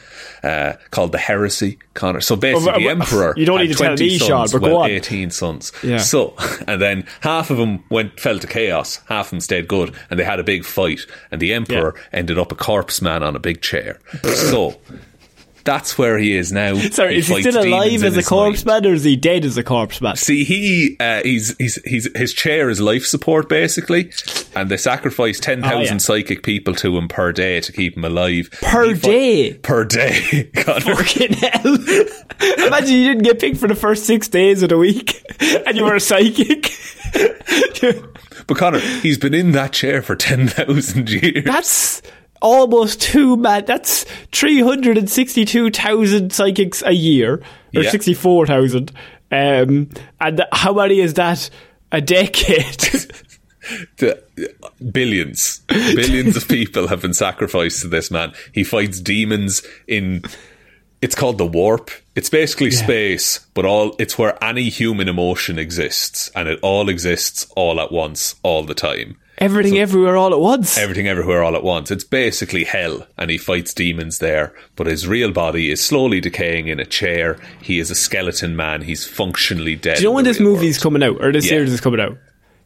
uh, called the Heresy, Connor. So basically, Oh, the Emperor. you don't had need to tell 20 me, Sean, sons, but go well, on. 18 sons. Yeah. So, [laughs] and then half of them went, fell to chaos, half of them stayed good, and they had a big fight, and the Emperor ended up a corpse man on a big chair. so, that's where he is now. Sorry, is he still alive as a corpse mind. man, or is he dead as a corpse man? See, he uh, he's he's he's his chair is life support basically, and they sacrifice ten thousand Oh, yeah. psychic people to him per day to keep him alive. Per He day? per day. [laughs] Connor. Fucking hell. Imagine you didn't get picked for the first six days of the week [laughs] and you were a psychic. But Connor, he's been in that chair for ten thousand years. That's almost two man. That's 362,000 psychics a year. Or Yeah. 64,000. Um, and th- how many is that a decade? [laughs] The- billions, billions of people have been sacrificed to this man. He fights demons in. It's called the warp. It's basically space, but all it's where any human emotion exists, and it all exists all at once, all the time. Everything everywhere all at once. everything everywhere all at once. It's basically hell, and he fights demons there. But his real body is slowly decaying in a chair. He is a skeleton man. He's functionally dead. Do you know when this movie's world. coming out, or this Yeah. series is coming out?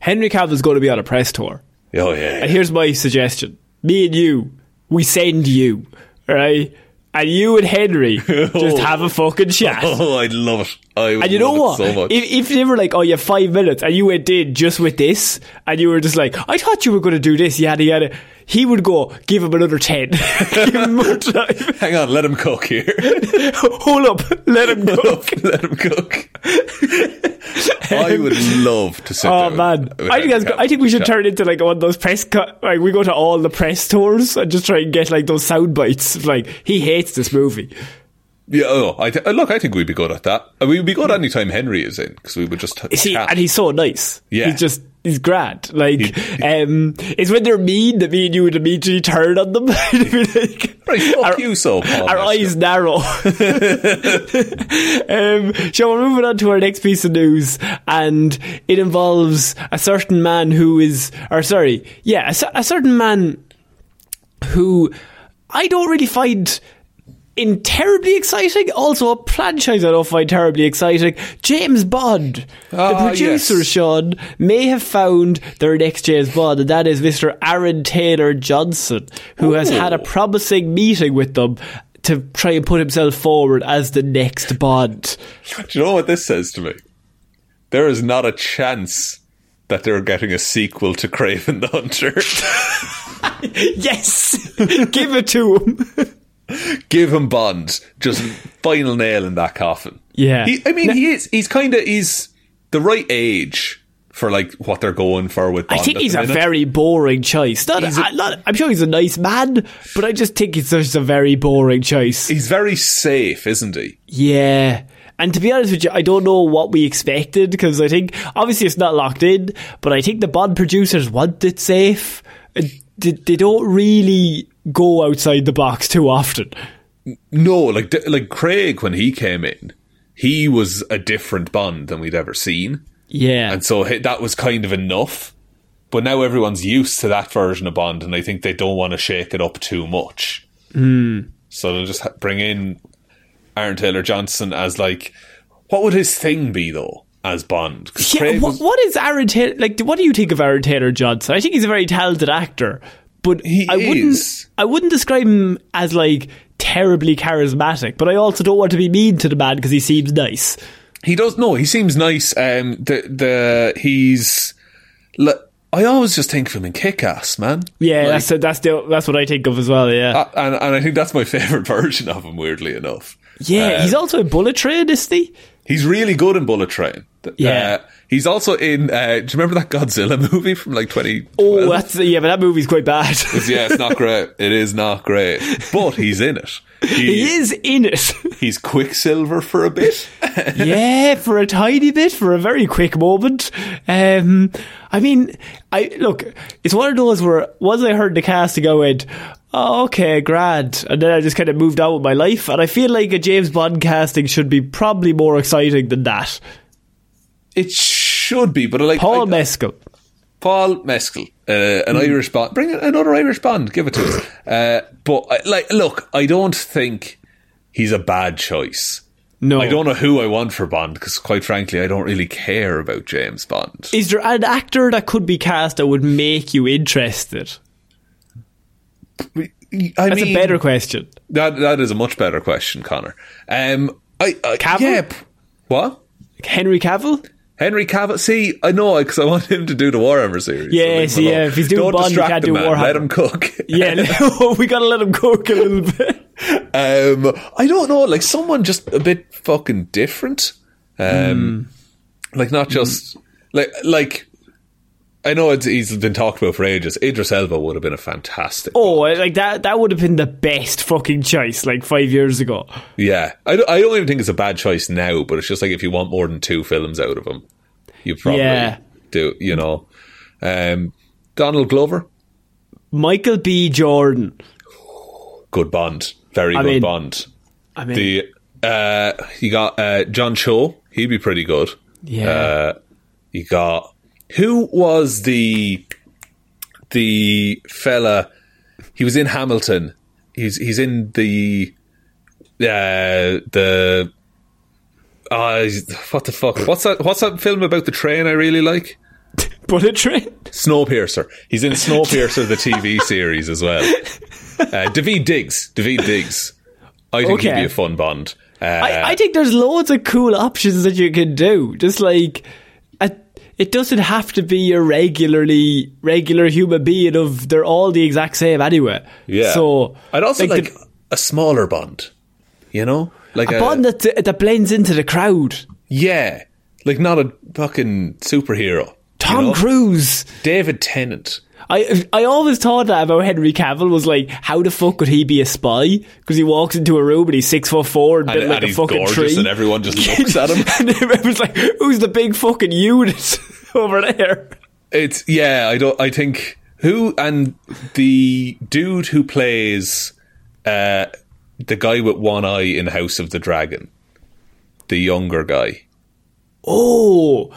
Henry Cavill's going to be on a press tour. Oh yeah, And here's my suggestion. Me and you, we send you, right? And you and Henry [laughs] just have a fucking chat. Oh, I'd love it. I And you know what? so. If, if they were like, "Oh, you have five minutes," and you went in just with this, and you were just like, "I thought you were going to do this," yada yada, he would go, "Give him another ten, [laughs] give him more [laughs] time. Hang on, let him cook here. [laughs] Hold up, let him go." let him cook. I would love to sit Oh man, I think, I think we should turn into like one of those press. Co- like we go to all the press tours and just try and get like those sound bites. Like he hates this movie. Yeah, oh, I th- look, I think we'd be good at that. Uh, We'd be good anytime Henry is in because we would just t- See, and he's so nice. Yeah. he's just he's grand. Like, um, it's when they're mean that me and you would immediately turn on them. [laughs] like, Right, fuck our, you, so Paul. our eyes narrow. [laughs] [laughs] um, so we're moving on to our next piece of news, and it involves a certain man who is, or sorry, yeah, a, a certain man who I don't really find in terribly exciting. Also, a franchise I don't find terribly exciting. James Bond, the Ah, producer yes. Sean, may have found their next James Bond, and that is Mr. Aaron Taylor Johnson, who has had a promising meeting with them. To try and put himself forward as the next Bond. Do you know what this says to me? There is not a chance that they're getting a sequel to Kraven the Hunter. [laughs] Yes! [laughs] Give it to him. [laughs] Give him Bond. Just final nail in that coffin. Yeah. He, I mean, he is. He's kind of. He's the right age for like what they're going for with. Bond I think he's a minute. very boring choice. Not, a- I, not, I'm sure he's a nice man, but I just think it's just a very boring choice. He's very safe, isn't he? Yeah. And to be honest with you, I don't know what we expected because I think obviously it's not locked in, but I think the Bond producers want it safe. Uh, They, they don't really go outside the box too often. No, like like Craig when he came in, he was a different Bond than we'd ever seen, Yeah. and so that was kind of enough. But now everyone's used to that version of Bond, and I think they don't want to shake it up too much. Mm. So they'll just bring in Aaron Taylor Johnson as like, what would his thing be though as Bond. Yeah, what, was- what is Aaron Taylor like? What do you think of Aaron Taylor Johnson? I think he's a very talented actor, but He I wouldn't. I wouldn't describe him as like terribly charismatic. But I also don't want to be mean to the man because he seems nice. He does no. He seems nice. Um, the the he's. I always just think of him in Kick Ass, man. Yeah, Like- that's that's the, that's what I think of as well. Yeah, and, and I think that's my [laughs] favourite version of him, weirdly enough. yeah. uh, he's also a Bullet Train, isn't he? He's really good in Bullet Train. Yeah. Uh, he's also in, uh, do you remember that Godzilla [laughs] movie from like 20? Oh, that's yeah, but that movie's quite bad. yeah, it's not [laughs] great. It is not great. But he's in it. he is in it. [laughs] He's Quicksilver for a bit. yeah, for a tiny bit, for a very quick moment. Um, I mean, I look, it's one of those where once I heard the casting, I went, oh, okay, grand. And then I just kind of moved on with my life. And I feel like a James Bond casting should be probably more exciting than that. it should be, but like Paul I- Mescal. Paul Mescal, uh, an Hmm. Irish Bond. Bring another Irish Bond. Give it to us. [laughs] Uh, but I, like, look, I don't think he's a bad choice. No. I don't know who I want for Bond because, quite frankly, I don't really care about James Bond. Is there an actor that could be cast that would make you interested? I That's mean, a better question. That that is a much better question, Connor. Um, I, I Cavill? yeah, what? Henry Cavill? Henry Cavill. See, I know because I want him to do the Warhammer series. Yeah, leave him see, yeah, if he's doing don't Bond, you can't him, do man. Warhammer. Let him cook. Yeah, [laughs] we gotta let him cook a little bit. Um, I don't know, like someone just a bit fucking different. Um, like not just like like. I know it's, he's been talked about for ages. Idris Elba would have been a fantastic. Oh, like that that would have been the best fucking choice like five years ago. Yeah, I don't, I don't even think it's a bad choice now, but it's just like if you want more than two films out of him, you probably Yeah. do. You know, um, Donald Glover, Michael B. Jordan. good Bond, very I good mean- Bond. I mean, The uh, you got uh, John Cho, he'd be pretty good. yeah. Uh, you got who was the the fella? He was in Hamilton. He's he's in the uh, the. Uh, what the fuck? What's that? What's that film about the train? I really like [laughs] Bullet Train. Snowpiercer. He's in Snowpiercer, the TV [laughs] series as well. Uh, Daveed Diggs. Daveed Diggs. I think he'd be a fun Bond. Uh, I, I think there's loads of cool options that you can do. Just like it doesn't have to be a regularly regular human being of they're all the exact same anyway. yeah. So I'd also like, the- a smaller Bond. You know, like a bond that that blends into the crowd. Yeah, like not a fucking superhero. Tom you know? Cruise. David Tennant. I I always thought that about Henry Cavill was like, how the fuck could he be a spy? Because he walks into a room and he's six foot four and, And, built like and a he's fucking gorgeous, tree. and everyone just [laughs] looks at him. and [laughs] everyone's like, who's the big fucking unit [laughs] over there? It's yeah. I don't. I think who and the dude who plays uh, the guy with one eye in House of the Dragon, the younger guy. Oh,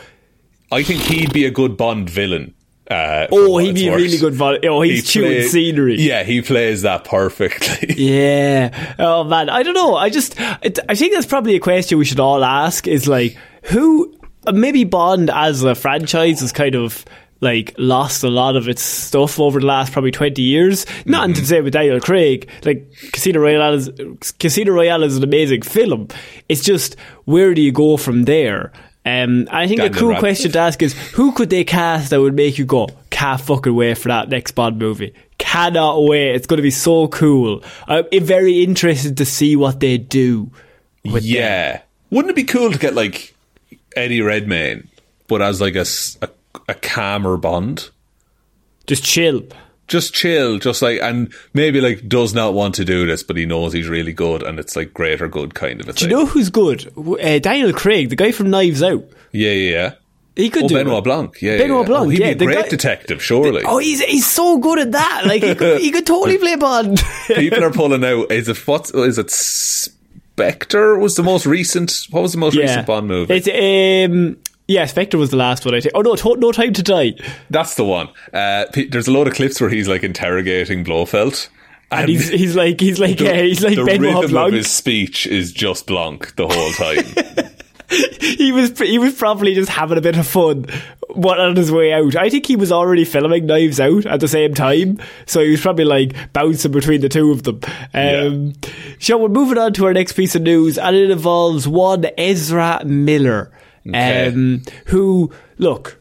I think he'd be a good Bond villain. Uh, oh, he'd be really good. Vol- oh, he's He chewing play- scenery. Yeah, he plays that perfectly. [laughs] Yeah. Oh man, I don't know. I just, it, I think that's probably a question we should all ask. Is like, who? uh, Maybe Bond as a franchise has kind of like lost a lot of its stuff over the last probably twenty years. Nothing to say with Daniel Craig. Like Casino Royale is Casino Royale is an amazing film. It's just where do you go from there? Um, I think a cool question to ask is who could they cast that would make you go, can't fucking wait for that next Bond movie. Cannot wait. It's going to be so cool. I'm very interested to see what they do. With them. yeah, wouldn't it be cool to get like Eddie Redmayne, but as like a a calmer Bond? Just chill. Just chill, just like, and maybe like does not want to do this, but he knows he's really good, and it's like greater good kind of a Do thing. you know who's good? Uh, Daniel Craig, the guy from Knives Out. yeah, yeah, yeah. He could Oh, do Benoit it. Blanc. Yeah, Benoit yeah, yeah. Blanc, Oh, he'd yeah, be the a great guy- detective, surely. Oh, he's he's so good at that. Like he could, he could totally play Bond. [laughs] [laughs] People are pulling out. Is it what? Is it Spectre? Was the most recent? What was the most recent Bond movie? It's um. Yeah, Spectre was the last one I think. Oh no, to- No Time to Die. That's the one. Uh, there's a load of clips where he's like interrogating Blofeld, And he's he's like he's like the, yeah, he's like the Benoit rhythm Blanc. of his speech is just Blanc the whole time. [laughs] he was he was probably just having a bit of fun what on his way out. I think he was already filming Knives Out at the same time, so he was probably like bouncing between the two of them. Um, So we're moving on to our next piece of news, and it involves one Ezra Miller, Okay. um, who look.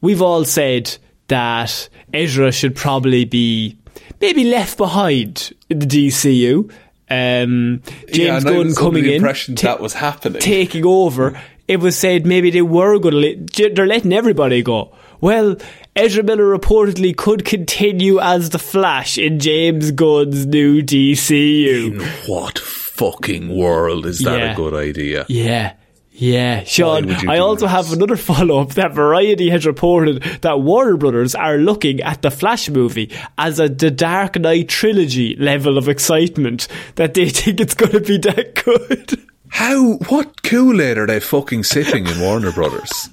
We've all said that Ezra should probably be maybe left behind in the DCU. Um, James yeah, Gunn coming in, impression ta- that was happening. taking over, it was said maybe they were going to let, they're letting everybody go. Well, Ezra Miller reportedly could continue as the Flash in James Gunn's new DCU. In what fucking world is that Yeah. a good idea? Yeah. Yeah, Sean, I also this? have another [laughs] follow up that Variety has reported that Warner Brothers are looking at the Flash movie as a The Dark Knight trilogy level of excitement that they [laughs] think it's going to be that good. How? What Kool Aid are they fucking sipping in Warner Brothers?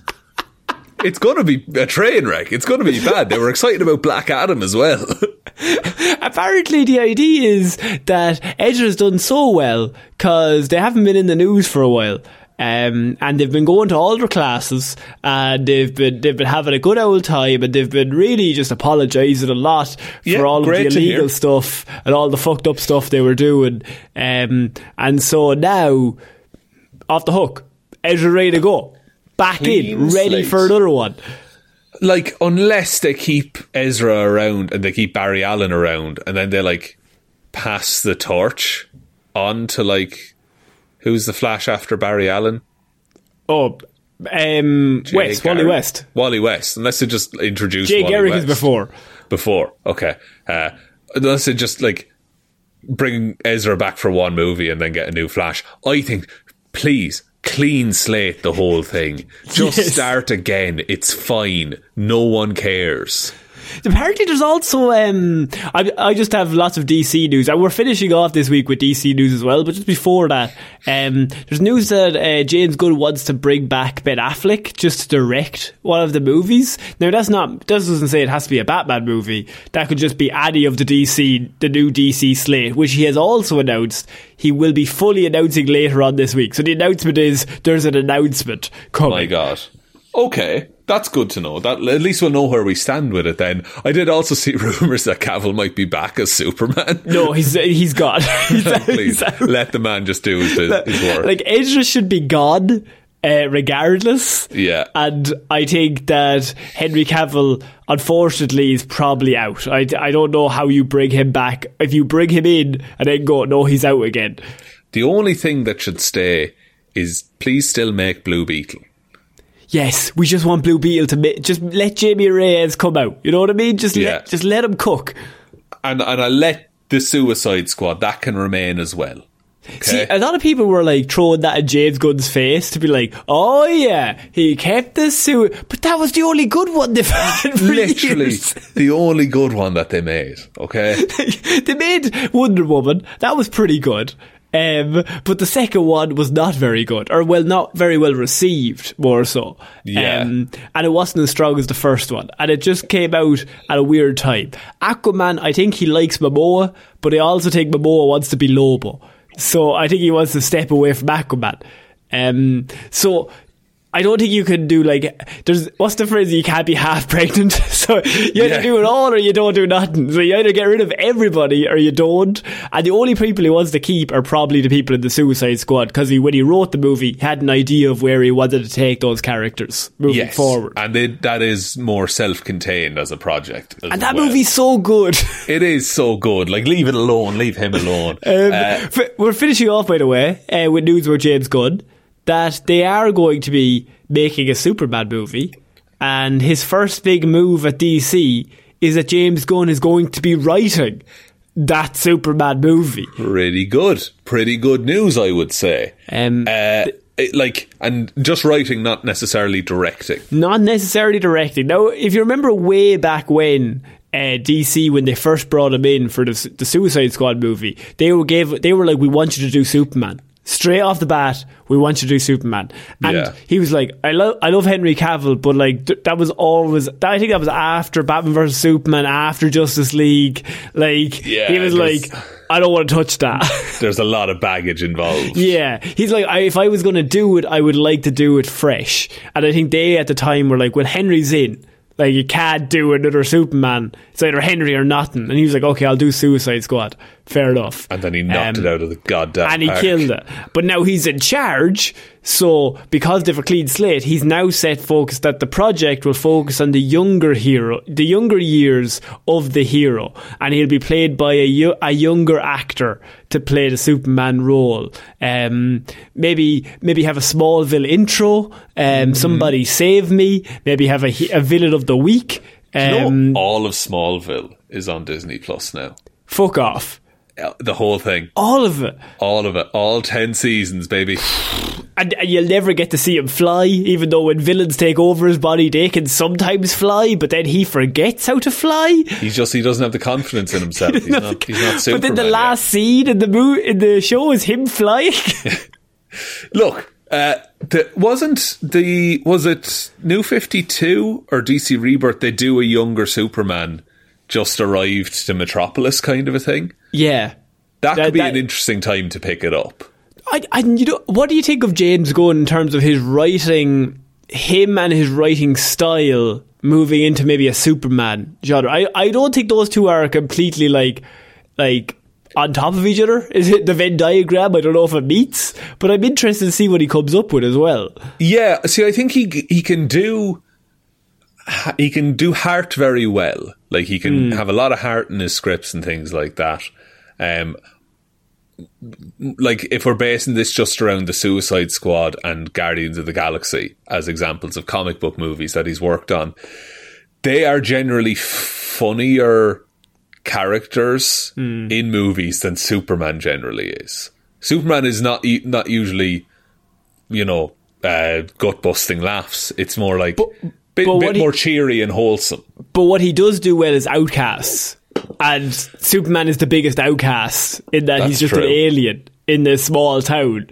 It's going to be a train wreck. It's going to be bad. They were excited about Black Adam as well. [laughs] Apparently, the idea is that Edge has done so well because they haven't been in the news for a while. Um, and they've been going to all their classes, and they've been they've been having a good old time, and they've been really just apologising a lot for Yeah, all of the illegal stuff and all the fucked up stuff they were doing. Um, and so now, off the hook, Ezra ready to go, back Clean in, ready slate. for another one. like, unless they keep Ezra around and they keep Barry Allen around, and then they like pass the torch on to like who's the Flash after Barry Allen? Oh, um, Jay West, Wally West. Wally West. Unless they just introduce Jay Wally Garrick West. is before. Before, okay. Uh, unless they just like bring Ezra back for one movie and then get a new Flash. I think, please, clean slate the whole thing. Just Yes. start again. It's fine. No one cares. Apparently, there's also um, I I just have lots of DC news. And we're finishing off this week with DC news as well. But just before that, um, there's news that uh, James Gunn wants to bring back Ben Affleck just to direct one of the movies. Now that's not that doesn't say it has to be a Batman movie. That could just be any of the DC, the new DC slate, which he has also announced he will be fully announcing later on this week. So the announcement is there's an announcement coming. My God. Okay, that's good to know. That at least we'll know where we stand with it. Then I did also [laughs] see rumors that Cavill might be back as Superman. [laughs] No, he's he's gone. [laughs] He's out- Please he's let the man just do his, his work. like Ezra should be gone uh, regardless. Yeah. and I think that Henry Cavill, unfortunately, is probably out. I, I don't know how you bring him back. If you bring him in and then go, no, he's out again. the only thing that should stay is please still make Blue Beetle. Yes, we just want Blue Beetle to ma- just let Jamie Reyes come out. You know what I mean? Just Yeah. let just let him cook. and and I let the Suicide Squad that can remain as well. See, a lot of people were like throwing that at James Gunn's face to be like, "Oh yeah, he kept the suit," but that was the only good one they've [laughs] had Literally years. [laughs] the only good one that they made. Okay, [laughs] they made Wonder Woman. That was pretty good. Um, but the second one was not very good, or well, not very well received, more so. Yeah. Um, and it wasn't as strong as the first one. And it just came out at a weird time. Aquaman, I think he likes Momoa, but I also think Momoa wants to be Lobo. So I think he wants to step away from Aquaman. Um, so I don't think you can do like there's what's the phrase you can't be half pregnant [laughs] so you either Yeah. do it all or you don't do nothing so you either get rid of everybody or you don't and the only people he wants to keep are probably the people in the Suicide Squad because he when he wrote the movie he had an idea of where he wanted to take those characters moving yes, forward and they, that is more self-contained as a project. as and that well. movie's so good [laughs] it is so good. Like, leave it alone. Leave him alone. Um, Uh, fi- we're finishing off, by the way, uh, with news about James Gunn that they are going to be making a Superman movie, and his first big move at DC is that James Gunn is going to be writing that Superman movie. pretty good. Pretty good news, I would say. Um, Uh, it- like, and just writing, not necessarily directing. not necessarily directing. Now, if you remember way back when uh, DC, when they first brought him in for the, the Suicide Squad movie, they were gave they were like, "We want you to do Superman." Straight off the bat, we want you to do Superman, and Yeah. he was like, "I love, I love Henry Cavill, but like th- that was always, I think that was after Batman vs Superman, after Justice League. Like Yeah, he was like, I don't want to touch that." [laughs] There's a lot of baggage involved. Yeah, he's like, I, if I was going to do it, I would like to do it fresh. And I think they at the time were like, well, Henry's in. Like, you can't do another Superman. It's either Henry or nothing. And he was like, okay, I'll do Suicide Squad. Fair enough. And then he knocked Um, it out of the goddamn and he park. killed it. But now he's in charge, so because they've a clean slate, he's now set focus that the project will focus on the younger hero, the younger years of the hero, and he'll be played by a, a younger actor to play the Superman role. Um, maybe maybe have a Smallville intro. Um, Mm-hmm. Somebody save me. Maybe have a, a villain of the week. You know, Um, all of Smallville is on Disney Plus now. fuck off. Uh, The whole thing. All of it. All of it. All 10 seasons, baby. And, and you'll never get to see him fly, even though when villains take over his body, they can sometimes fly, but then he forgets how to fly. He's just, he doesn't have the confidence in himself. [laughs] He's not, he's [laughs] not but Superman. then the yet. last scene in the mo- in the show is him flying. [laughs] Look, uh, the, wasn't the, was it New 52 or DC Rebirth? They do a younger Superman just arrived to Metropolis kind of a thing. yeah. That, That- could be that- an interesting time to pick it up. I, I, you know, what do you think of James Gunn in terms of his writing, him and his writing style moving into maybe a Superman genre? I, I don't think those two are completely like, like on top of each other. [laughs] Is it the Venn diagram? I don't know if it meets, but I'm interested to see what he comes up with as well. Yeah, see, I think he he can do he can do heart very well. Like he can have a lot of heart in his scripts and things like that. Um, like if we're basing this just around the Suicide Squad and Guardians of the Galaxy as examples of comic book movies that he's worked on, they are generally funnier characters in movies than Superman generally is. Superman is not not usually, you know, uh, gut busting laughs. It's more like bit, but bit he- more cheery and wholesome. But what he does do well is outcasts. And Superman is the biggest outcast in that he's That's just an alien in this small town.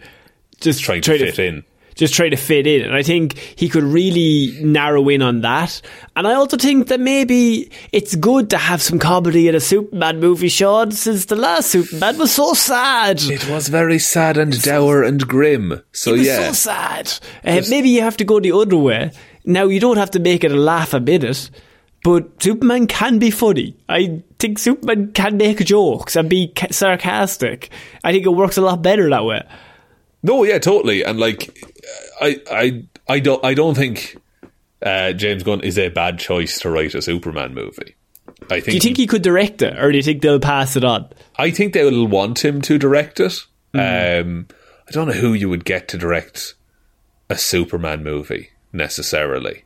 Just Trying to fit in. Just trying to fit in. And I think he could really narrow in on that. And I also think that maybe it's good to have some comedy in a Superman movie, Sean, since the last Superman was so sad. It was very sad and dour and grim. So It was yeah, so sad. Uh, maybe you have to go the other way. Now you don't have to make it a laugh a minute, but Superman can be funny. I think Superman can make jokes and be sarcastic. I think it works a lot better that way. no, yeah, totally. And like, I, I, I don't, I don't think uh, James Gunn is a bad choice to write a Superman movie. I think. Do you think he could direct it, or do you think they'll pass it on? I think they will want him to direct it. Um, I don't know who you would get to direct a Superman movie necessarily.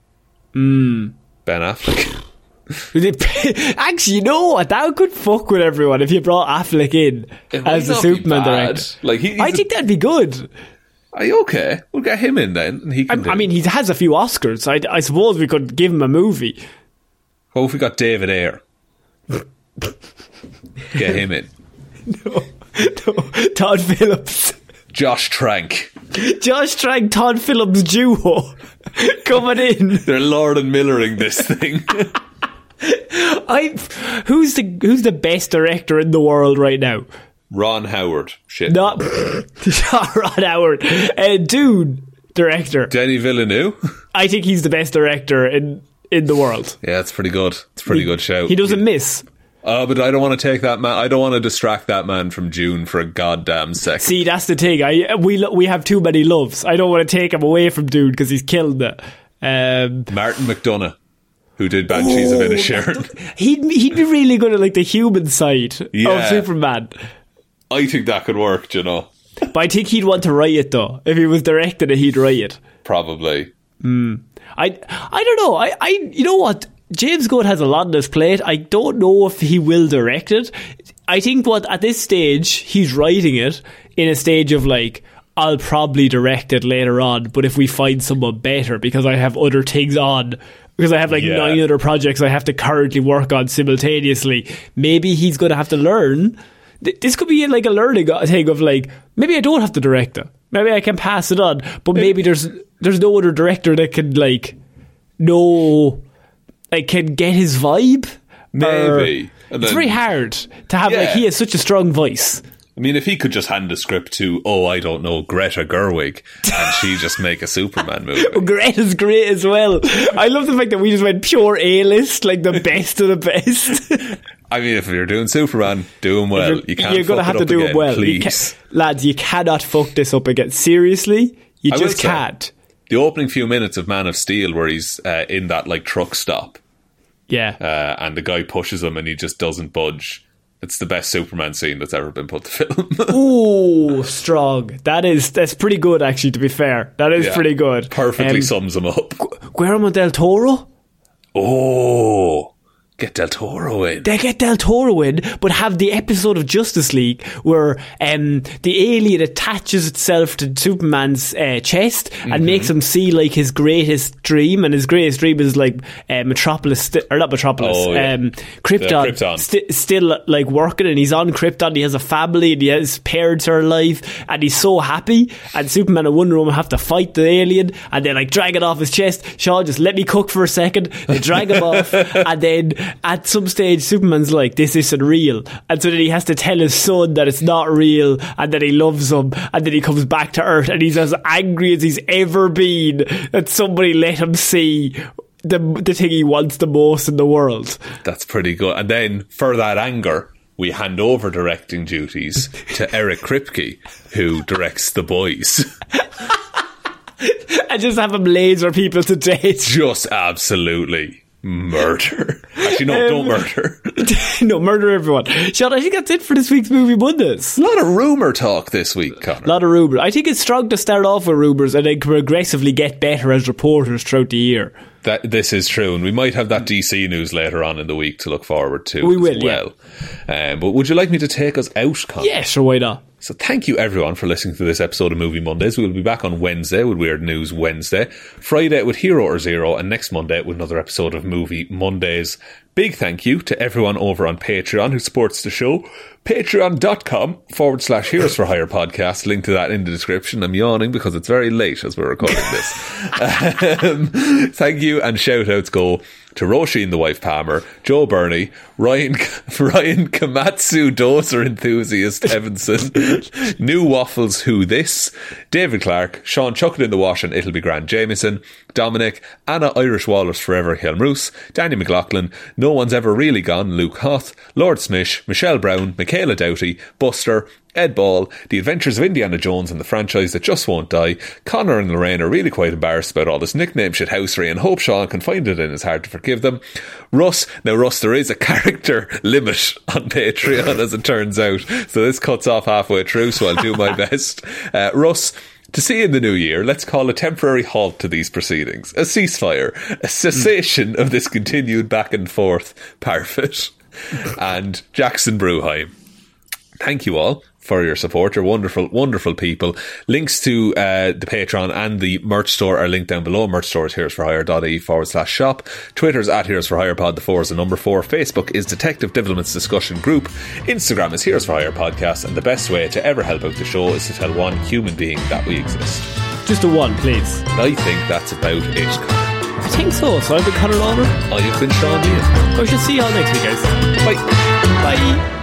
Hmm. Ben Affleck. [laughs] [laughs] Actually, you know what? That could fuck with everyone if you brought Affleck in It as the Superman director. Like, he- I a- think that'd be good. Are you okay? We'll get him in then. And he I, I mean, he has a few Oscars. I, I suppose we could give him a movie. What if we got David Ayer? [laughs] Get him in. No, no, Todd Phillips. Josh Trank. Josh Trank, Todd Phillips duo [laughs] coming in. They're Lord and Millering this thing. [laughs] I, who's the who's the best director in the world right now? Ron Howard. Shit. Not, [laughs] not Ron Howard. Uh, Dune director. Denis Villeneuve. I think he's the best director in in the world. Yeah, it's pretty good. It's a pretty good show. He doesn't miss. Oh, but I don't want to take that man. I don't want to distract that man from Dune for a goddamn second. See, that's the thing. I we we have too many loves. I don't want to take him away from Dune because he's killed it. Um, Martin McDonagh, who did Banshees of Oh, Inisherin. he'd he'd be really good at like the human side of Yeah. Superman. I think that could work. do You know, But I think he'd want to write it though. If he was directing it, he'd write it. probably. I I don't know. I, I you know what? James Gunn has a lot on his plate. I don't know if he will direct it. I think what at this stage he's writing it in a stage of like I'll probably direct it later on, but if we find someone better because I have other things on because I have like Yeah. nine other projects I have to currently work on simultaneously, maybe he's going to have to learn. Th- This could be like a learning thing of like maybe I don't have to direct it. Maybe I can pass it on, but maybe there's there's no other director that can like know like can get his vibe. Or- Maybe. And it's very hard to have like he has such a strong voice. I mean, if he could just hand a script to, oh, I don't know, Greta Gerwig, and she [laughs] just make a Superman movie. Greta's great as well. I love the fact that we just went pure A list, like the [laughs] best of the best. I mean, if you're doing Superman, do him well. You can't. You're gonna fuck have it to do again, it well, You please. ca- lads. You cannot fuck this up again. Seriously, you I just can't. The opening few minutes of Man of Steel, where he's uh, in that like truck stop, Yeah, uh, and the guy pushes him, and he just doesn't budge. It's the best Superman scene that's ever been put to [laughs] film. Ooh, strong. That is that's pretty good actually. To be fair, that is Yeah. pretty good. Perfectly Um, sums him up. Guillermo del Toro. Oh, get Del Toro in. They get Del Toro in, but have the episode of Justice League where um, the alien attaches itself to Superman's uh, chest Mm-hmm. and makes him see like his greatest dream, and his greatest dream is like uh, Metropolis, sti- or not Metropolis, Oh, yeah. um, Krypton, Krypton. sti- still like working, and he's on Krypton. He has a family, and he has parents are alive, and he's so happy. And Superman and Wonder Woman have to fight the alien, and they like drag it off his chest. Shaw, just let me cook for a second. They drag him [laughs] off, and then at some stage, Superman's like, "This isn't real," and so then he has to tell his son that it's not real, and that he loves him, and then he comes back to Earth, and he's as angry as he's ever been that somebody let him see. The, the thing he wants the most in the world. That's pretty good. And then for that anger, we hand over directing duties [laughs] to Eric Kripke, who directs The Boys. [laughs] and just have him laser people to death. Just absolutely murder. [laughs] Actually, no, don't murder. [laughs] no, murder everyone. Sean, I think that's it for this week's Movie Mondays. A lot of rumour talk this week, Connor. A lot of rumours. I think it's strong to start off with rumours and then progressively get better as reporters throughout the year. That this is true, and we might have that DC news later on in the week to look forward to. We as will, yeah. well. Um, but would you like me to take us out, Connor? Yeah, sure, why not? So thank you everyone for listening to this episode of Movie Mondays. We will be back on Wednesday with Weird News Wednesday, Friday with Hero or Zero, and next Monday with another episode of Movie Mondays. Big thank you to everyone over on Patreon who supports the show. Patreon.com forward slash Heroes for Hire podcast. Link to that in the description. I'm yawning because it's very late as we're recording this. [laughs] um, thank you and shout outs go to Roisin the wife Palmer, Joe Burney, Ryan [laughs] Ryan Kamatsu doser enthusiast Evanson, [laughs] New Waffles Who This, David Clark, Sean Chuck in the wash and It'll Be Grand Jameson, Dominic, Anna Irish Wallace Forever Helmroos, Danny McLaughlin, No One's Ever Really Gone Luke Hoth, Lord Smish, Michelle Brown, Michaela Doughty, Buster, Ed Ball, The Adventures of Indiana Jones and the franchise that just won't die. Connor and Lorraine are really quite embarrassed about all this nickname shit housery and hope Sean can find it in his heart to forgive them. Russ, now Russ, there is a [laughs] character limit on Patreon as it turns out, so this cuts off halfway through, so I'll do my [laughs] best. Uh, Russ, to see in the new year, let's call a temporary halt to these proceedings, a ceasefire, a cessation of this continued back and forth [laughs] parfit. and Jackson Bruheim. Thank you all for your support. You're wonderful, wonderful people. Links to uh, the Patreon and the merch store are linked down below. Merch store is heroesforhire.ie forward slash shop. Twitter's at Heroes for Hire Pod, the four is the number four. Facebook is Detective Devilment's Discussion Group. Instagram is Heroes for Hire Podcast. And the best way to ever help out the show is to tell one human being that we exist. Just a one, please. And I think that's about it. I think so. So I've been Connor Lawler. I have been Sean Dean. We shall see you all next week, guys. Bye. Bye.